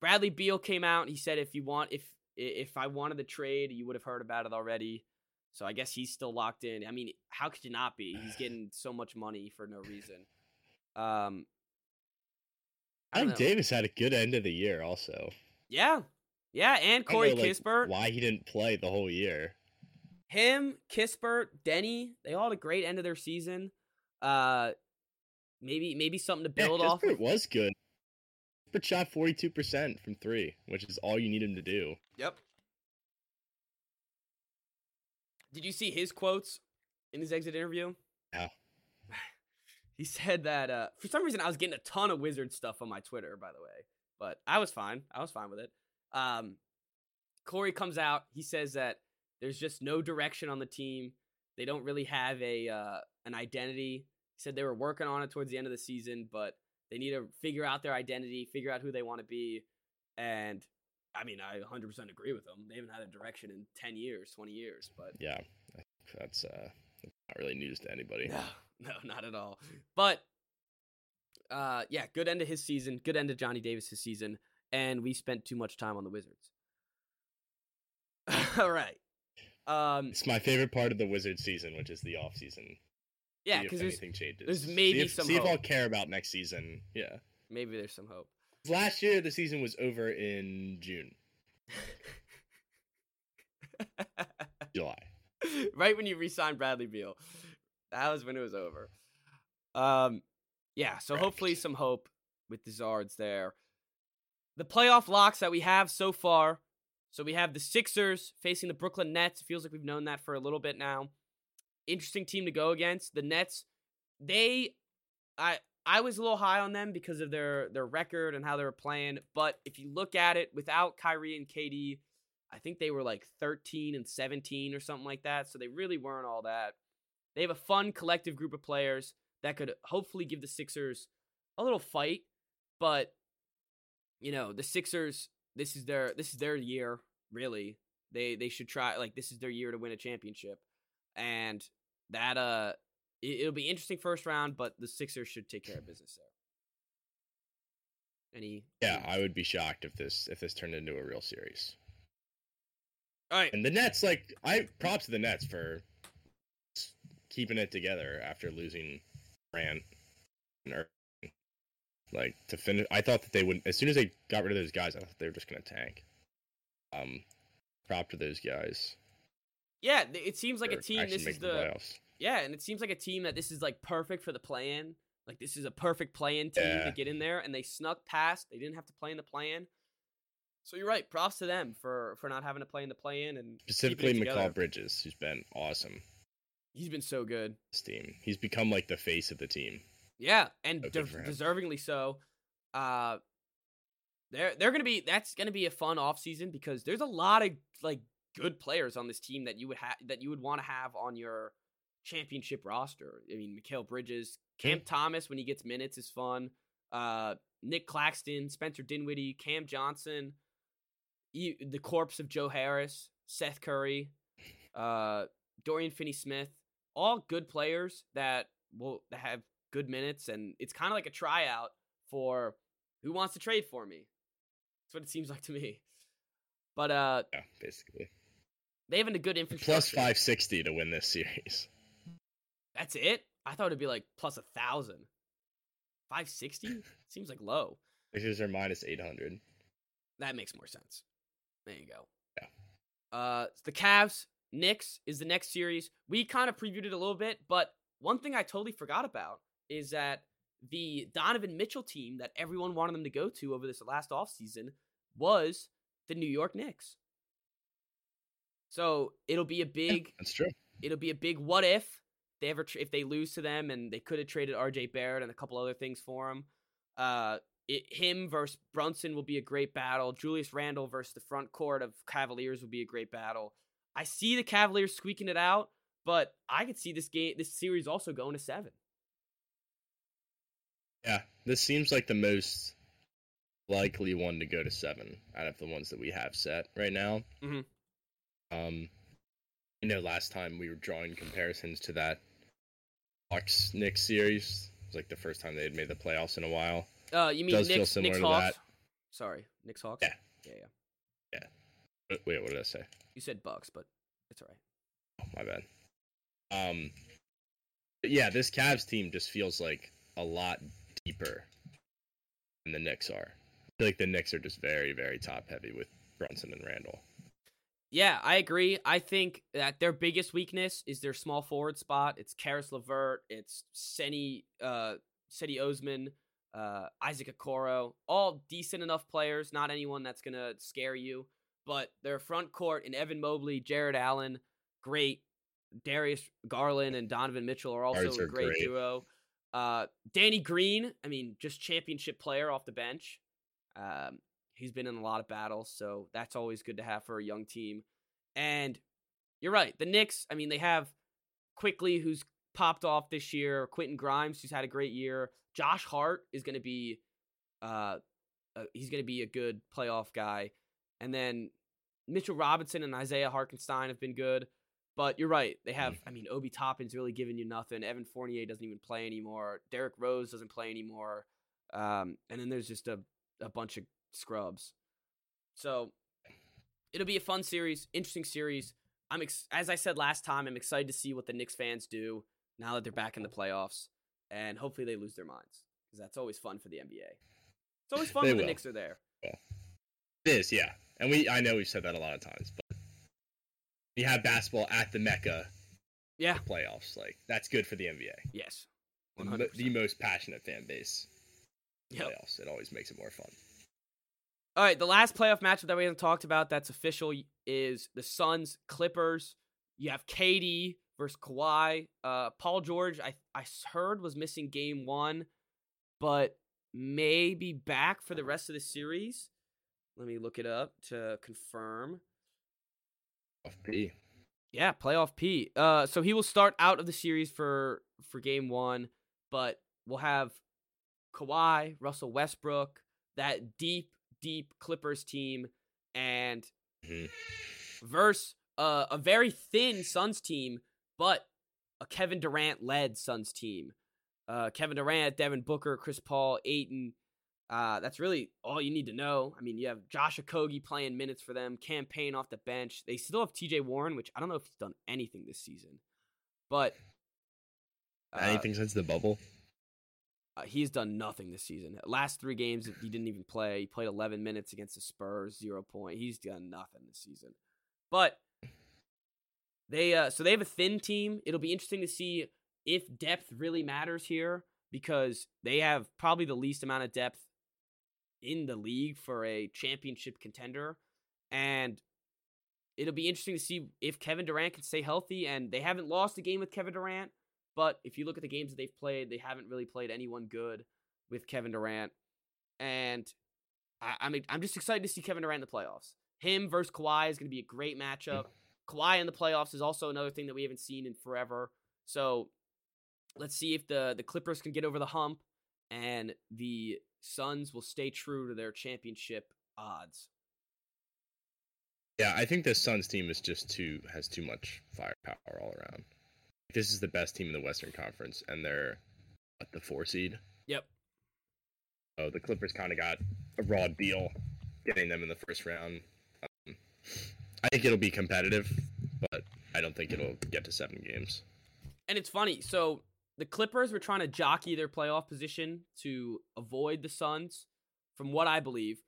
Bradley Beal came out. He said, "If you want, if if I wanted the trade, you would have heard about it already." So I guess he's still locked in. I mean, how could you not be? He's getting so much money for no reason. Um, I don't Mike know. Davis had a good end of the year. Also, Yeah, yeah, and Corey know, like, Kispert, Why he didn't play the whole year? him, Kispert, Denny, they all had a great end of their season. Uh, maybe maybe something to build yeah, off. Kispert was good. Kispert shot forty two percent from three, which is all you need him to do. Yep. Did you see his quotes in his exit interview? No. He said that uh, for some reason I was getting a ton of wizard stuff on my Twitter, by the way, but I was fine. I was fine with it. Um, Corey comes out. He says that there's just no direction on the team. They don't really have a uh, an identity. He said they were working on it towards the end of the season, but they need to figure out their identity, figure out who they want to be, and I mean, I 100% agree with them. They haven't had a direction in 10 years, 20 years, but Yeah, I think that's uh, not really news to anybody. no, no, not at all. But uh, yeah, good end of his season, good end of Johnny Davis's season, and we spent too much time on the Wizards. all right. Um, It's my favorite part of the Wizard season, which is the off season. Yeah, because anything changes. there's See maybe if- some See if I'll care about next season. Yeah. maybe there's some hope. Last year, the season was over in June, July. right when you re-signed Bradley Beal. That was when it was over. Um, yeah. So Correct. hopefully some hope with the Zards there. The playoff locks that we have so far. So we have the Sixers facing the Brooklyn Nets. It feels like we've known that for a little bit now. Interesting team to go against. The Nets, they, I, I was a little high on them because of their their record and how they were playing. But if you look at it without Kyrie and KD, I think they were like 13 and 17 or something like that. So they really weren't all that. They have a fun collective group of players that could hopefully give the Sixers a little fight, but you know, the Sixers this is their this is their year, really. They they should try like this is their year to win a championship. And that uh it, it'll be interesting first round, but the Sixers should take care of business there. Any Yeah, I would be shocked if this if this turned into a real series. All right. And the Nets, like, I props to the Nets for keeping it together after losing Grant. Like to finish, I thought that they would as soon as they got rid of those guys, I thought they were just gonna tank. Um, prop to those guys. Yeah, it seems like a team. This is the playoffs. yeah, and it seems like a team that this is like perfect for the play-in. Like this is a perfect play-in team to get in there, and they snuck past. They didn't have to play in the play-in. So you're right. Props to them for for not having to play in the play-in and Specifically. Mikal Bridges, who's been awesome. He's been so good. This team, he's become like the face of the team. Yeah, and So de- deservingly so. Uh they're they're gonna be that's gonna be a fun offseason because there's a lot of like good players on this team that you would have that you would want to have on your championship roster. I mean, Mikal Bridges, Cam Thomas when he gets minutes is fun. Uh Nic Claxton, Spencer Dinwiddie, Cam Johnson, the corpse of Joe Harris, Seth Curry, uh Dorian Finney-Smith, all good players that will have good minutes, and it's kind of like a tryout for who wants to trade for me. That's what it seems like to me. But uh, Yeah, basically. They have a good infrastructure. Plus five sixty to win this series. That's it. I thought it'd be like plus a thousand. Five sixty seems like low. Sixers are minus eight hundred. That makes more sense. There you go. Yeah. Uh, the Cavs Knicks is the next series. We kind of previewed it a little bit, but one thing I totally forgot about is that the Donovan Mitchell team that everyone wanted them to go to over this last offseason was the New York Knicks. So it'll be a big That's true. it'll be a big what if they ever tr- if they lose to them and they could have traded RJ Barrett and a couple other things for him. Uh, it, him versus Brunson will be a great battle. Julius Randle versus the front court of Cavaliers will be a great battle. I see the Cavaliers squeaking it out, but I could see this game, this series also going to seven. Yeah, this seems like the most likely one to go to seven out of the ones that we have set right now. Mhm. Um, you know, last time we were drawing comparisons to that Bucks Knicks series. It was like the first time they had made the playoffs in a while. Uh, you mean Does feel similar Knicks to Hawks? that. Sorry, Knicks Hawks. Yeah. yeah, yeah. yeah. Wait, what did I say? You said Bucks, but it's all right. Oh, my bad. Um, yeah, this Cavs team just feels like a lot deeper than the Knicks are. I feel like the Knicks are just very, very top heavy with Brunson and Randle. Yeah, I agree. I think that their biggest weakness is their small forward spot. It's Caris LeVert, it's Seni, uh, Cedi Osman, uh, Isaac Okoro, all decent enough players. Not anyone that's gonna scare you, but their front court and Evan Mobley, Jarrett Allen, great. Darius Garland and Donovan Mitchell are also Guards a great, great. duo. Uh, Danny Green, I mean, just championship player off the bench. Um, he's been in a lot of battles, so that's always good to have for a young team. And you're right, the Knicks. I mean, they have quickly who's popped off this year. Quentin Grimes, who's had a great year. Josh Hart is going to be, uh, uh, he's going to be a good playoff guy. And then Mitchell Robinson and Isaiah Hartenstein have been good. But you're right. They have, I mean, Obi Toppin's really giving you nothing. Evan Fournier doesn't even play anymore. Derrick Rose doesn't play anymore. Um, and then there's just a, a bunch of scrubs. So it'll be a fun series, interesting series. I'm ex- as I said last time, I'm excited to see what the Knicks fans do now that they're back in the playoffs, and hopefully they lose their minds because that's always fun for the NBA. It's always fun when the will. Knicks are there. It is, yeah. And we I know we've said that a lot of times, but we have basketball at the Mecca Yeah. playoffs. Like that's good for the NBA. Yes. The, 100%. the most passionate fan base. Yep. Playoffs. It always makes it more fun. All right, the last playoff matchup that we haven't talked about that's official is the Suns Clippers. You have KD versus Kawhi. Uh, Paul George, I I heard was missing game one, but may be back for the rest of the series. Let me look it up to confirm. Off B. Yeah, playoff P. Uh, so he will start out of the series for for game one, but we'll have Kawhi, Russell Westbrook, that deep, deep Clippers team, and Mhm. verse uh, a very thin Suns team, but a Kevin Durant led Suns team. Uh, Kevin Durant, Devin Booker, Chris Paul, Ayton. Uh, that's really all you need to know. I mean, you have Josh Okogie playing minutes for them, Cam Payne off the bench. They still have T.J. Warren, which I don't know if he's done anything this season, but uh, Anything since the bubble? Uh, he's done nothing this season. Last three games, he didn't even play. He played 11 minutes against the Spurs, zero point. He's done nothing this season. But they, uh, so they have a thin team. It'll be interesting to see if depth really matters here because they have probably the least amount of depth in the league for a championship contender. And it'll be interesting to see if Kevin Durant can stay healthy. And they haven't lost a game with Kevin Durant. But if you look at the games that they've played, they haven't really played anyone good with Kevin Durant. And I, I mean, I'm just excited to see Kevin Durant in the playoffs. Him versus Kawhi is going to be a great matchup. Kawhi in the playoffs is also another thing that we haven't seen in forever. So let's see if the the Clippers can get over the hump and the Suns will stay true to their championship odds. Yeah, I think the Suns team is just too has too much firepower all around. This is the best team in the Western Conference, and they're at the four seed. Yep. Oh, the Clippers kind of got a raw deal getting them in the first round. Um, I think it'll be competitive, but I don't think it'll get to seven games. And it's funny. So the Clippers were trying to jockey their playoff position to avoid the Suns, from what I believe,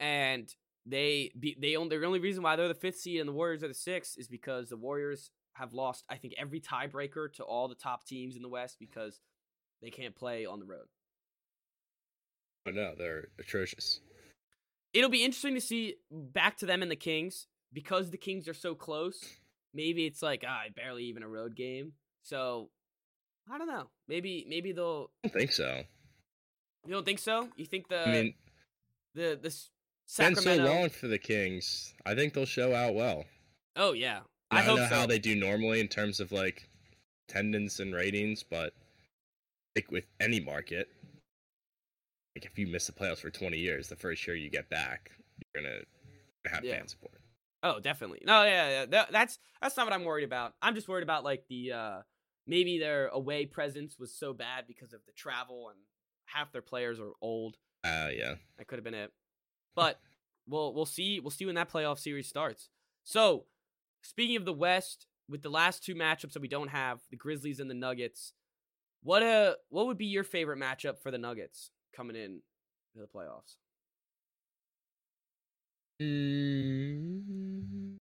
and they be they only the only reason why they're the fifth seed and the Warriors are the sixth is because the Warriors have lost I think every tiebreaker to all the top teams in the West because they can't play on the road. But no, they're atrocious. It'll be interesting to see back to them and the Kings because the Kings are so close. Maybe it's like ah, barely even a road game. So I don't know. Maybe maybe they'll. I don't think so. You don't think so? You think the I mean, the the S- it's been so long for the Kings. I think they'll show out well. Oh yeah, I, I, don't hope know so. how they do normally in terms of like attendance and ratings, but like with any market, like if you miss the playoffs for 20 years, the first year you get back, you're gonna have Yeah. fan support. Oh, definitely. No, yeah, yeah. That, that's that's not what I'm worried about. I'm just worried about like the uh maybe their away presence was so bad because of the travel and half their players are old. Uh, yeah. That could have been it. But we'll we'll see we'll see when that playoff series starts. So, speaking of the West, with the last two matchups that we don't have, the Grizzlies and the Nuggets, what uh what would be your favorite matchup for the Nuggets coming in to the playoffs? Mm.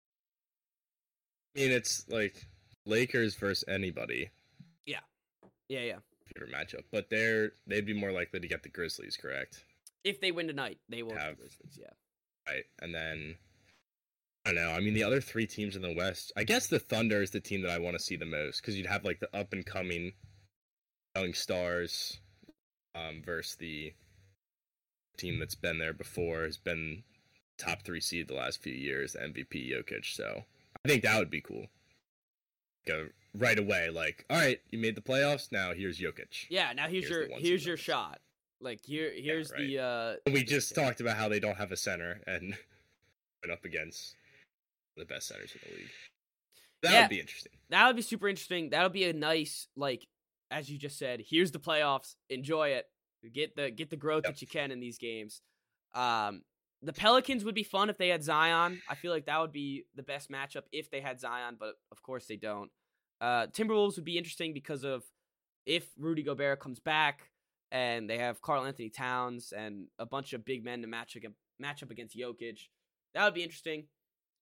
I mean, it's like Lakers versus anybody Yeah, yeah. Yeah. Favorite matchup, but they're they'd be more likely to get the Grizzlies, correct? If they win tonight, they will Have- the Grizzlies. Yeah. Right, and then I don't know. I mean, the other three teams in the West, I guess the Thunder is the team that I want to see the most because you'd have like the up and coming young stars um, versus the team that's been there before, has been top three seed the last few years, MVP Jokic. So I think that would be cool. Go right away, like, all right, you made the playoffs. Now here's Jokic. Yeah, now here's, Here's your here's your shot. Like here here's right. the uh We the- just yeah. talked about how they don't have a center and went up against the best centers in the league. That Yeah. would be interesting. That would be super interesting. That would be a nice like as you just said, here's the playoffs. Enjoy it. Get the get the growth Yep. that you can in these games. Um the Pelicans would be fun if they had Zion. I feel like that would be the best matchup if they had Zion, but of course they don't. Uh Timberwolves would be interesting because of if Rudy Gobert comes back and they have Karl-Anthony Towns and a bunch of big men to match match up against Jokic. That would be interesting.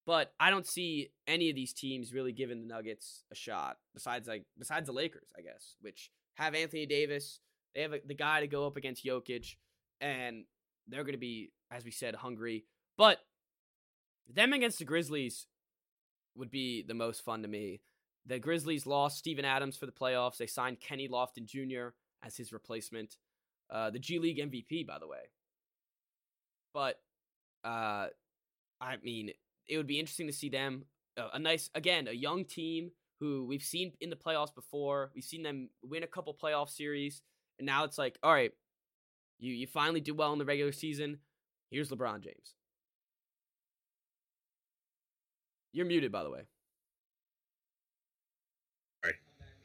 But I don't see any of these teams really giving the Nuggets a shot. Besides, like besides the Lakers, I guess, which have Anthony Davis. They have a, the guy to go up against Jokic, and they're going to be, as we said, hungry. But them against the Grizzlies would be the most fun to me. The Grizzlies lost Steven Adams for the playoffs. They signed Kenny Lofton Jr. as his replacement. Uh, the G League MVP, by the way. But, uh, I mean, it would be interesting to see them a, a nice again a young team who we've seen in the playoffs before. We've seen them win a couple playoff series, and now it's like, all right, you you finally do well in the regular season. Here's LeBron James. You're muted, by the way. All right.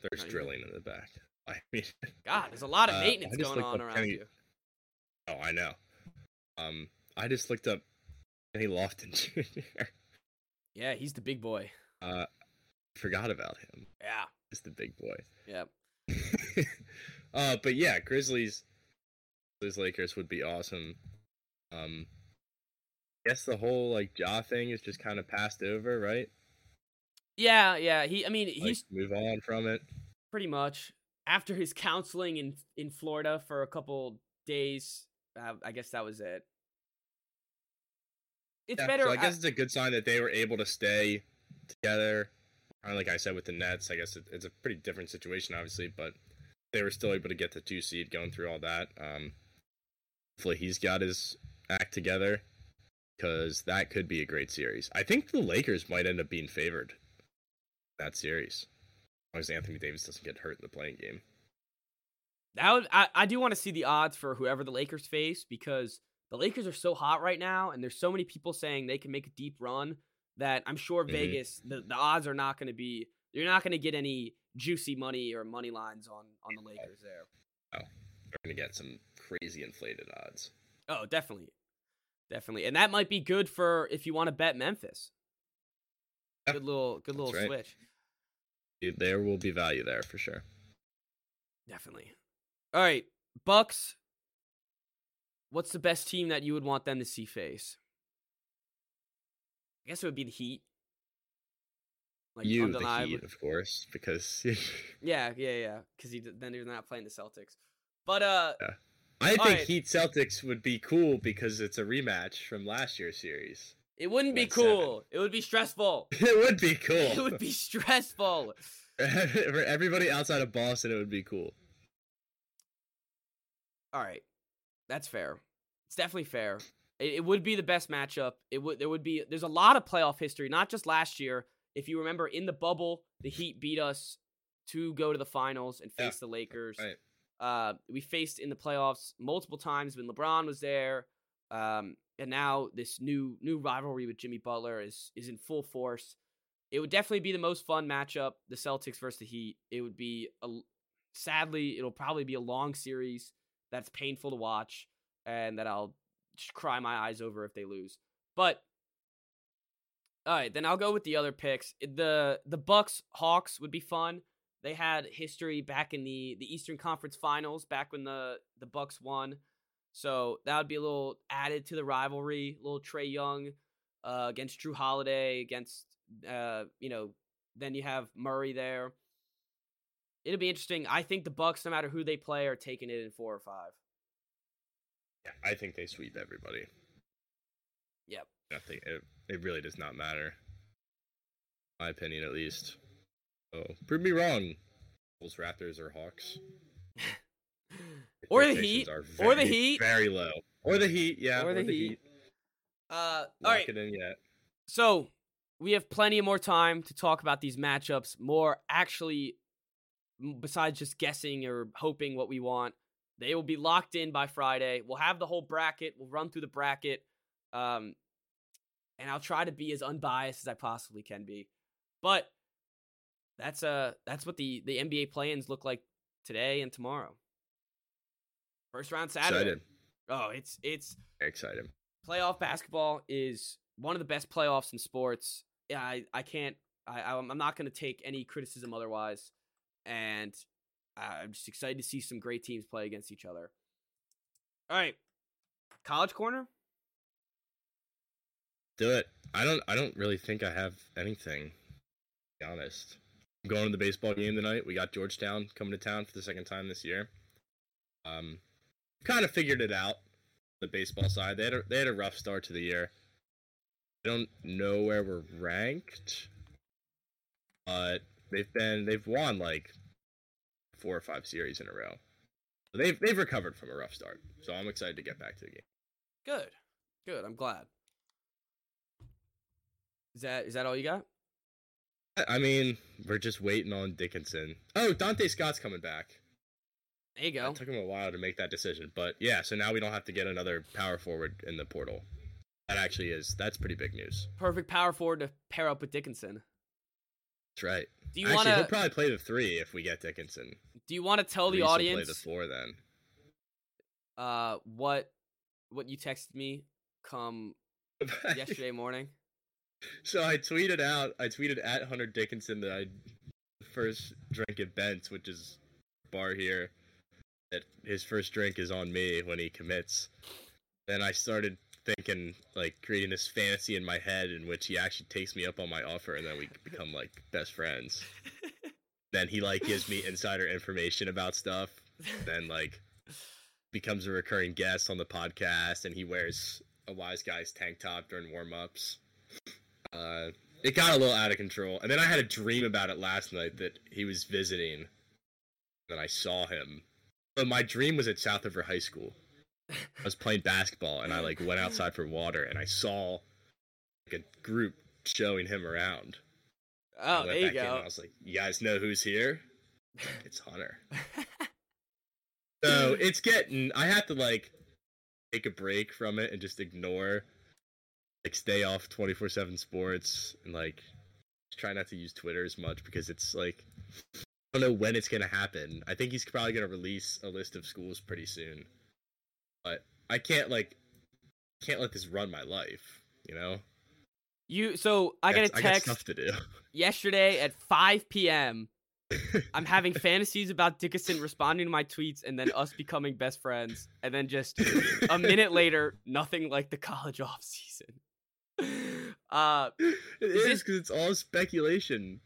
There's drilling in the back. I mean, God, there's a lot of Uh, maintenance just going on around Kenny- you. oh, I know. Um, I just looked up Kenny Lofton Jr. Yeah, he's the big boy. Uh, forgot about him. Yeah, He's the big boy. yeah. uh, but yeah, Grizzlies, Grizzlies Lakers would be awesome. Um, I guess the whole like jaw thing is just kind of passed over, right? Yeah, yeah. He, I mean, Like, he's move on from it. pretty much after his counseling in in Florida for a couple days. Uh, I guess that was it. It's Yeah, better. So I I- guess it's a good sign that they were able to stay together. Kind of like I said with the Nets, I guess it, it's a pretty different situation, obviously, but they were still able to get the two seed going through all that. Um, hopefully, he's got his act together because that could be a great series. I think the Lakers might end up being favored that series as long as Anthony Davis doesn't get hurt in the play-in game. That would, I, I do want to see the odds for whoever the Lakers face because the Lakers are so hot right now, and there's so many people saying they can make a deep run that I'm sure Mhm. Vegas the, the odds are not going to be. You're not going to get any juicy money or money lines on on the Lakers there. Oh, They're going to get some crazy inflated odds. Oh, definitely, definitely, and that might be good for if you want to bet Memphis. Good little, good little right. switch. Dude, there will be value there for sure. Definitely. All right, Bucks. What's the best team that you would want them to see face? I guess it would be the Heat. Like you, the Heat, of course, because Yeah, yeah, yeah. Because he then they're not playing the Celtics. But uh, I think Alright. Heat Celtics would be cool because it's a rematch from last year's series. it wouldn't be Went seven. cool. It would be stressful. It would be cool. It would be stressful. For everybody outside of Boston, it would be cool. All right, that's fair. It's definitely fair. It, it would be the best matchup. It would. There would be. There's a lot of playoff history, not just last year. If you remember, in the bubble, the Heat beat us to go to the finals and Yeah, face the Lakers. Right. Uh, we faced in the playoffs multiple times when LeBron was there. Um, and now this new new rivalry with Jimmy Butler is is in full force. It would definitely be the most fun matchup, the Celtics versus the Heat. It would be a, sadly, it'll probably be a long series that's painful to watch and that I'll cry my eyes over if they lose. But all right, then I'll go with the other picks. The the Bucks Hawks would be fun. They had history back in the the Eastern Conference Finals back when the the Bucks won. So that would be a little added to the rivalry. A little Trae Young uh, against Jrue Holiday against uh, you know. Then you have Murray there. It'll be interesting. I think the Bucks, no matter who they play, are taking it in four or five. Yeah, I think they sweep everybody. Yep. I think it, it really does not matter. My opinion, at least. Oh, prove me wrong. Bulls, Raptors, or Hawks. or the Heat. are Or the Heat. Very low. Or the Heat, yeah. Or the Heat. Uh, all Lock right. it in yet. So we have plenty more time to talk about these matchups. More actually, besides just guessing or hoping what we want, they will be locked in by Friday. We'll have the whole bracket. We'll run through the bracket, um, and I'll try to be as unbiased as I possibly can be. But that's uh that's what the the NBA play-ins look like today and tomorrow. First round Saturday. Excited. Oh, it's it's excited. playoff basketball is one of the best playoffs in sports. Yeah, I, I can't. I I'm not going to take any criticism otherwise, and I'm just excited to see some great teams play against each other. All right, college corner. Do it. I don't. I don't really think I have anything. Be honest. I'm going to the baseball game tonight. We got Georgetown coming to town for the second time this year. Um, kind of figured it out. The baseball side, they had a, they had a rough start to the year. I don't know where we're ranked, but they've been they've won like four or five series in a row. They've they've recovered from a rough start. So I'm excited to get back to the game. Good, good. I'm glad. Is that is that all you got? I mean, we're just waiting on Dickinson. Oh, Donta Scott's coming back. There you go. It took him a while to make that decision, but yeah. So now we don't have to get another power forward in the portal. That actually is that's pretty big news. Perfect power forward to pair up with Dickinson. That's right. Do you actually, want he'll to? probably play the three if we get Dickinson. Do you want to tell the will play the four then. uh what what you texted me come yesterday morning? So I tweeted out, I tweeted at Hunter Dickinson that I first drink at Bent's, which is bar here. That his first drink is on me when he commits. Then I started thinking, like, creating this fantasy in my head in which he actually takes me up on my offer, and then we become like best friends. then he like gives me insider information about stuff. Then like becomes a recurring guest on the podcast, and he wears a wise guy's tank top during warm ups. Uh, it got a little out of control, and then I had a dream about it last night that he was visiting. Then I saw him, but my dream was at South River High School. I was playing basketball, and I like went outside for water, and I saw like a group showing him around. Oh, there you back in, and go. I was like, "You guys know who's here? It's Hunter." So it's getting. I have to like take a break from it and just ignore, like, stay off twenty four seven sports and like try not to use Twitter as much because it's like I don't know when it's gonna happen. I think he's probably gonna release a list of schools pretty soon, but I can't like can't let this run my life. You know, You so I got a got text stuff to do. yesterday at 5 p.m. I'm having fantasies about Dickinson responding to my tweets and then us becoming best friends, and then just a minute later, nothing like the college off season. Uh, It is because it's all speculation.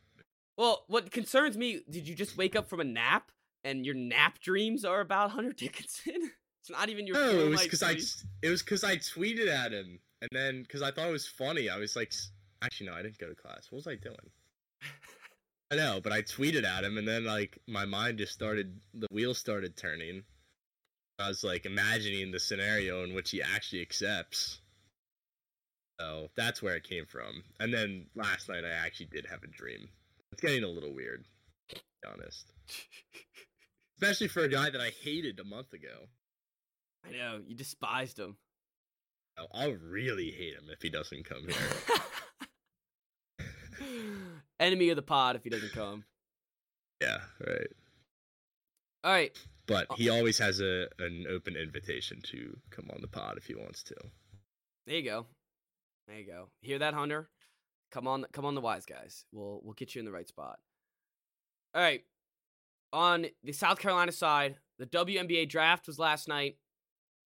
well, what concerns me? Did you just wake up from a nap and your nap dreams are about Hunter Dickinson? It's not even your. No, it was because I it was because I tweeted at him, and then because I thought it was funny, I was like, actually no, I didn't go to class. What was I doing? I know, but I tweeted at him, and then like my mind just started, the wheel started turning. I was like imagining the scenario in which he actually accepts. So that's where it came from. And then last night I actually did have a dream. It's getting a little weird, to be honest. Especially for a guy that I hated a month ago. I know you despised him. Oh, I'll really hate him if he doesn't come here. Enemy of the pod if he doesn't come. yeah, right. All right, But uh he always has a an open invitation to come on the pod if he wants to. there you go. There you go. Hear that, Hunter? Come on, come on, the wise guys. We'll we'll get you in the right spot. All right. On the South Carolina side, the WNBA draft was last night.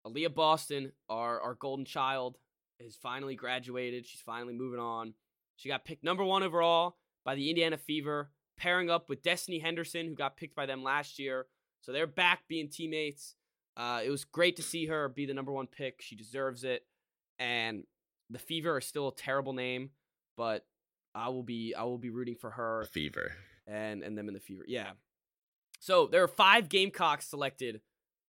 Aaliyah Boston, our our golden child, has finally graduated. She's finally moving on. She got picked number one overall by the Indiana Fever, pairing up with Destanni Henderson, who got picked by them last year. So they're back being teammates. Uh, it was great to see her be the number one pick. She deserves it. And the Fever are still a terrible name, but I will be I will be rooting for her Fever. and and them in the Fever. Yeah. So there are five Gamecocks selected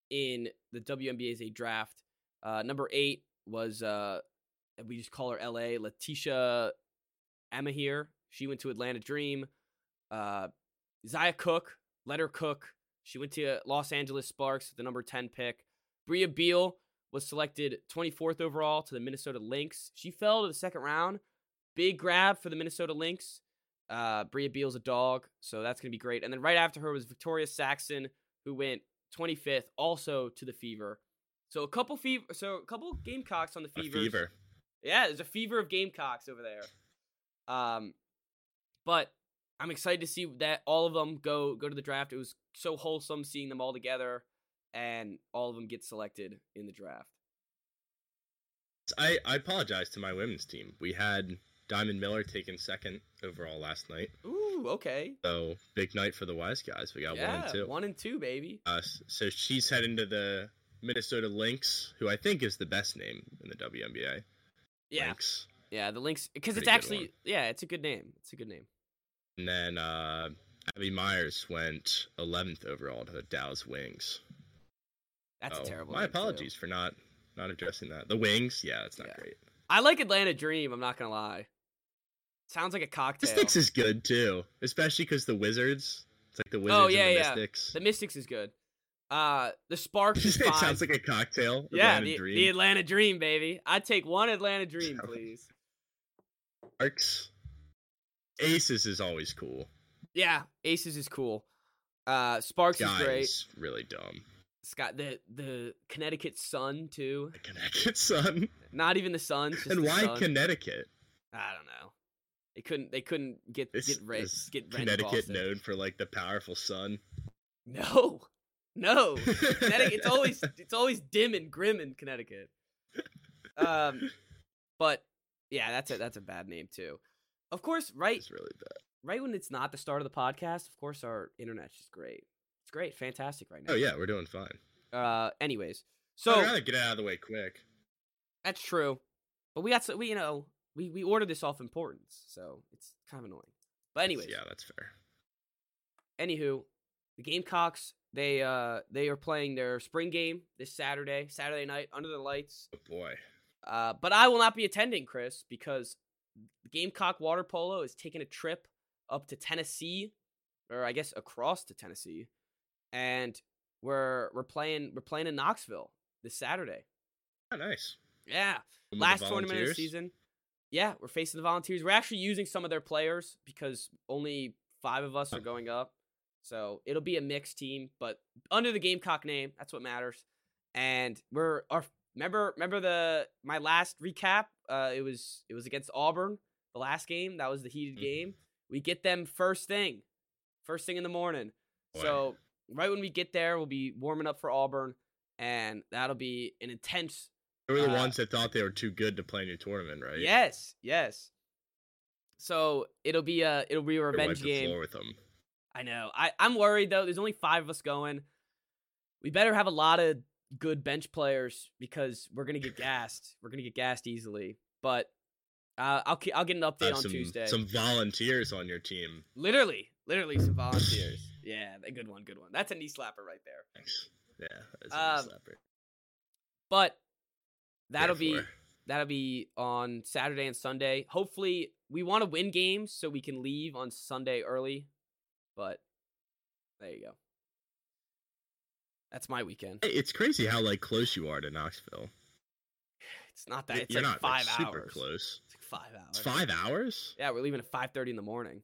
in the WNBA's draft. Uh, number eight was uh, we just call her LA Laeticia Amihere. She went to Atlanta Dream. Uh, Zia Cooke, let her cook. She went to Los Angeles Sparks, the number ten pick. Brea Beal was selected 24th overall to the Minnesota Lynx. She fell to the second round. Big grab for the Minnesota Lynx. Uh, Brea Beal's a dog, so that's gonna be great. And then right after her was Victaria Saxton, who went 25th, also to the Fever. So a couple fever, so a couple Gamecocks on the Fever. fever. Yeah, there's a fever of Gamecocks over there. Um, but I'm excited to see that all of them go go to the draft. It was so wholesome seeing them all together, and all of them get selected in the draft. I, I apologize to my women's team. We had Diamond Miller taken second overall last night. Ooh, okay. So big night for the wise guys. We got yeah, one and two. one and two, baby. Uh, so she's heading to the Minnesota Lynx, who I think is the best name in the WNBA. Yeah, Lynx. yeah. The Lynx, because it's actually yeah, it's a good name. It's a good name. And then uh, Abby Meyers went 11th overall to the Dallas Wings. That's Oh, a terrible. My name, too. apologies for not not addressing that. The Wings, yeah, that's not Yeah. great. I like Atlanta Dream. I'm not gonna lie. Sounds like a cocktail. Mystics is good too, especially because the Wizards. It's like the Wizards Oh, yeah, and the yeah. Mystics. the Mystics is good. Uh, the Sparks is it fine. sounds like a cocktail. yeah, Atlanta the, Dream. the Atlanta Dream, baby. I'd take one Atlanta Dream, please. Sparks. Aces is always cool. Yeah, Aces is cool. Uh, Sparks Guys, is great. really dumb. Scott, the the Connecticut Sun too. The Connecticut Sun. Not even the. Just and why Sun. Connecticut? I don't know. They couldn't. They couldn't get This get is Get Connecticut known for like the powerful sun. No, no. Connecticut. It's always it's always dim and grim in Connecticut. Um, but yeah, that's a that's a bad name too. Of course, right It's really bad. right when it's not the start of the podcast. Of course, our internet's just great. It's great, fantastic right now. Oh yeah, we're doing fine. Uh, anyways, So I'd rather get it out of the way quick. that's true, but we got so we you know we we ordered this off importance, so it's kind of annoying. But anyways, yeah, that's fair. anywho, the Gamecocks they uh they are playing their spring game this Saturday, Saturday night under the lights. Oh boy. Uh, but I will not be attending, Chris, because Gamecock Water Polo is taking a trip up to Tennessee, or I guess across to Tennessee, and we're we're playing we're playing in Knoxville this Saturday. Oh, nice. Yeah, Home of last tournament of the season. Yeah, we're facing the Volunteers. We're actually using some of their players because only five of us are going up. So it'll be a mixed team, but under the Gamecock name, that's what matters. And we're our remember remember the my last recap. Uh, it was it was against Auburn, the last game. That was the heated Mhm. game. We get them first thing, first thing in the morning. Boy. So right when we get there, we'll be warming up for Auburn, and that'll be an intense They were the uh, ones that thought they were too good to play in your tournament, right? Yes, yes. So it'll be a it'll be a revenge game. floor with them. I know. I I'm worried though. There's only five of us going. We better have a lot of good bench players because we're gonna get gassed. We're gonna get gassed easily. But uh, I'll I'll get an update on some, Tuesday. some volunteers on your team. Literally, literally some volunteers. yeah, a good one, good one. That's a knee slapper right there. Thanks. Yeah, that's Um, a slapper. But that'll be that'll be on Saturday and Sunday. Hopefully, we want to win games so we can leave on Sunday early. But there you go. That's my weekend. It's crazy how like close you are to Knoxville. It's not that. It's You're like not five like, super hours. close. It's like five hours. It's five hours. Yeah, we're leaving at five thirty in the morning.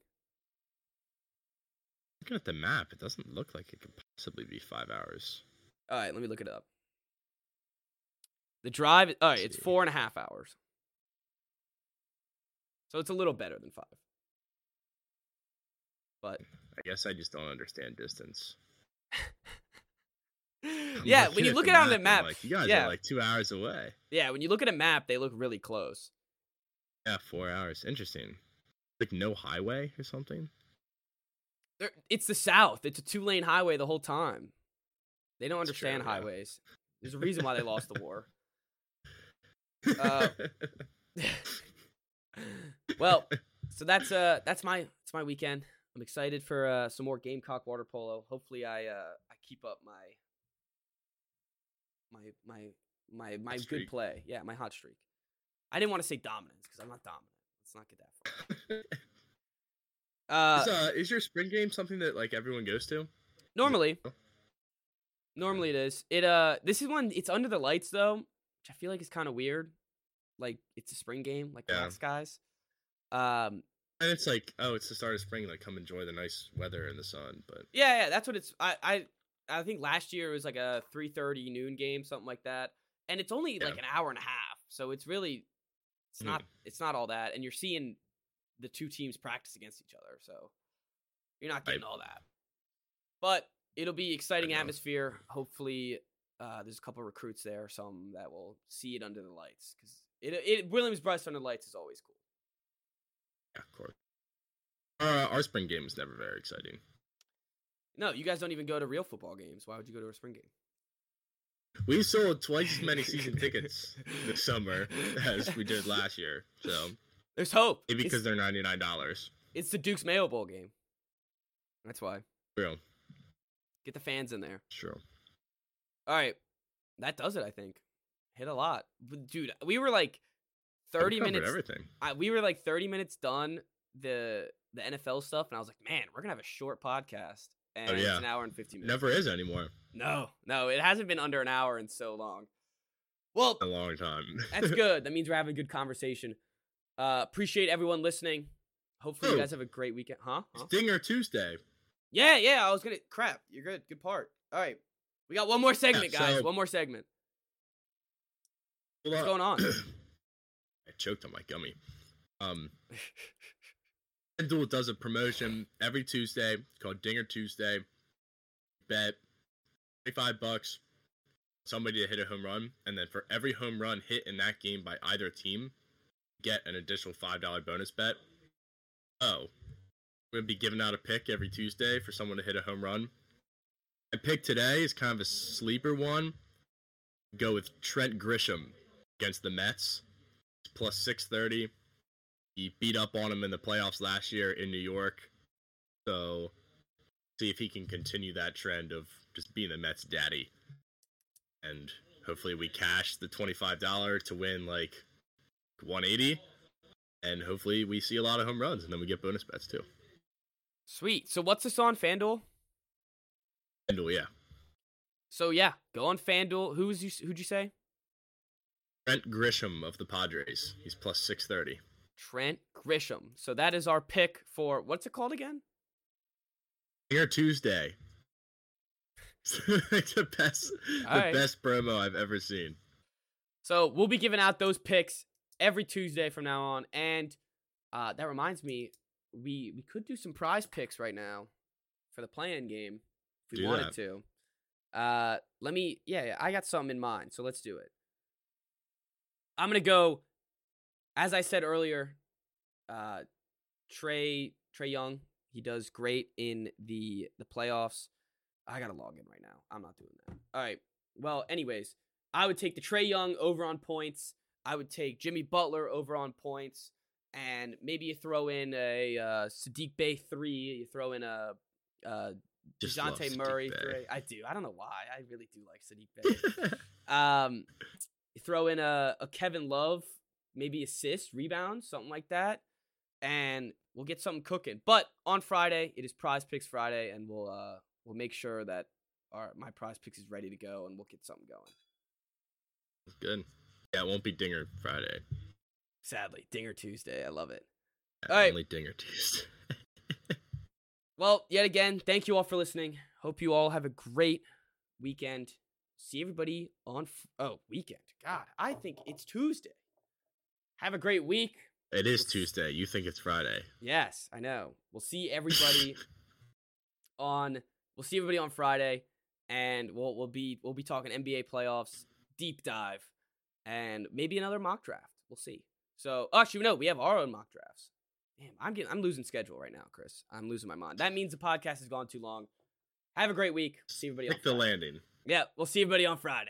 Looking at the map, it doesn't look like it could possibly be five hours. All right, let me look it up. The drive. All right, it's four and a half hours. So it's a little better than five. But I guess I just don't understand distance. Yeah, when you look at it on the map, like you guys yeah, are like two hours away. yeah, when you look at a map, they look really close. Yeah, four hours. Interesting. Like no highway or something. They're, it's the South. It's a two lane highway the whole time. They don't That's true, understand yeah. highways. There's a reason why they lost the war. Uh, well, so that's uh that's my it's my weekend. I'm excited for uh, some more Gamecock water polo. Hopefully, I uh I keep up my my my my my good streak. play. Yeah, my hot streak. I didn't want to say dominance because I'm not dominant. Let's not get that far. Uh, is, uh, is your spring game something that like everyone goes to? Normally, normally it is. It uh, this is one. It's under the lights though, which I feel like is kind of weird. Like it's a spring game, like the Yeah. last guys. Um, And it's like, oh, it's the start of spring. Like, come enjoy the nice weather and the sun. But yeah, yeah, that's what it's. I I I think last year it was like a three thirty noon game, something like that, and it's only like an hour and a half, so it's really, it's Mhm. not, it's not all that, and you're seeing the two teams practice against each other, so you're not getting Right. all that. But it'll be exciting atmosphere. Hopefully, uh, there's a couple recruits there, some that will see it under the lights because it, it Williams-Brice under the lights is always cool. yeah, of course. Uh, our spring game is never very exciting. No, you guys don't even go to real football games. Why would you go to a spring game? We sold twice as many season tickets this summer as we did last year. So There's hope. maybe It's- because they're ninety nine dollars. It's the Duke's Mayo Bowl game. That's why. Real, Get the fans in there. sure. All right. That does it, I think. Hit a lot. Dude, we were like 30 minutes. Everything. I, we were like 30 minutes done the the NFL stuff, and I was like, man, we're gonna have a short podcast, and Oh, it's yeah. an hour and fifty minutes. Never is anymore. No, no, it hasn't been under an hour in so long. Well, A long time. that's good. That means we're having a good conversation. Uh, appreciate everyone listening. Hopefully, you Oh. guys have a great weekend. Huh? Huh? Stinger Tuesday. Yeah, yeah. I was gonna. Crap. You're good. Good part. All right. We got one more segment, Yeah, guys. so- One more segment. What's going on? I choked on my gummy. Um, FanDuel does a promotion every Tuesday called Dinger Tuesday. Bet twenty-five bucks, somebody to hit a home run, and then for every home run hit in that game by either team, get an additional five dollar bonus bet. Oh, we'll be giving out a pick every Tuesday for someone to hit a home run. My pick today is kind of a sleeper one. Go with Trent Grisham against the Mets plus 630. He beat up on him in the playoffs last year in New York. So, see if he can continue that trend of just being the Mets daddy. And hopefully we cash the $25 to win like 180 and hopefully we see a lot of home runs and then we get bonus bets too. Sweet. So what's this on FanDuel? And oh yeah, So yeah, go on FanDuel. Who's you? Who'd you say? Trent Grisham of the Padres. He's plus 630. Trent Grisham. So that is our pick for what's it called again? Here Tuesday. the best, the Alright. best promo I've ever seen. So we'll be giving out those picks every Tuesday from now on. And uh, that reminds me, we we could do some prize picks right now for the play-in game we Do wanted that. to. Uh, let me. Yeah, yeah, I got something in mind, so let's do it. I'm gonna go. As I said earlier, uh, Trae Trae Young, he does great in the the playoffs. I gotta log in right now. I'm not doing that. All right. Well, anyways, I would take the Trae Young over on points. I would take Jimmy Butler over on points, and maybe you throw in a uh, Saddiq Bey three. You throw in a uh, Just Dejounte Murray three. I do. I don't know why. I really do like Saddiq Bey. um, throw in a, a Kevin Love, maybe assist, rebound, something like that, and we'll get something cooking. But on Friday, it is Prize Picks Friday, and we'll uh we'll make sure that our my Prize Picks is ready to go, and we'll get something going. Good. Yeah, it won't be Dinger Friday. Sadly, Dinger Tuesday. I love it. Yeah, All right. Only Dinger Tuesday. Well, yet again, thank you all for listening. Hope you all have a great weekend. See everybody on f- oh weekend. God, I think it's Tuesday. Have a great week. It is Tuesday. You think it's Friday. Yes, I know. We'll see everybody on we'll see everybody on Friday and we'll we'll be we'll be talking NBA playoffs, deep dive, and maybe another mock draft. We'll see. So actually no, we have our own mock drafts. Damn, I'm getting I'm losing schedule right now, Chris. I'm losing my mind. That means the podcast has gone too long. Have a great week. See everybody on Pick the Friday. landing. Yeah, we'll see everybody on Friday.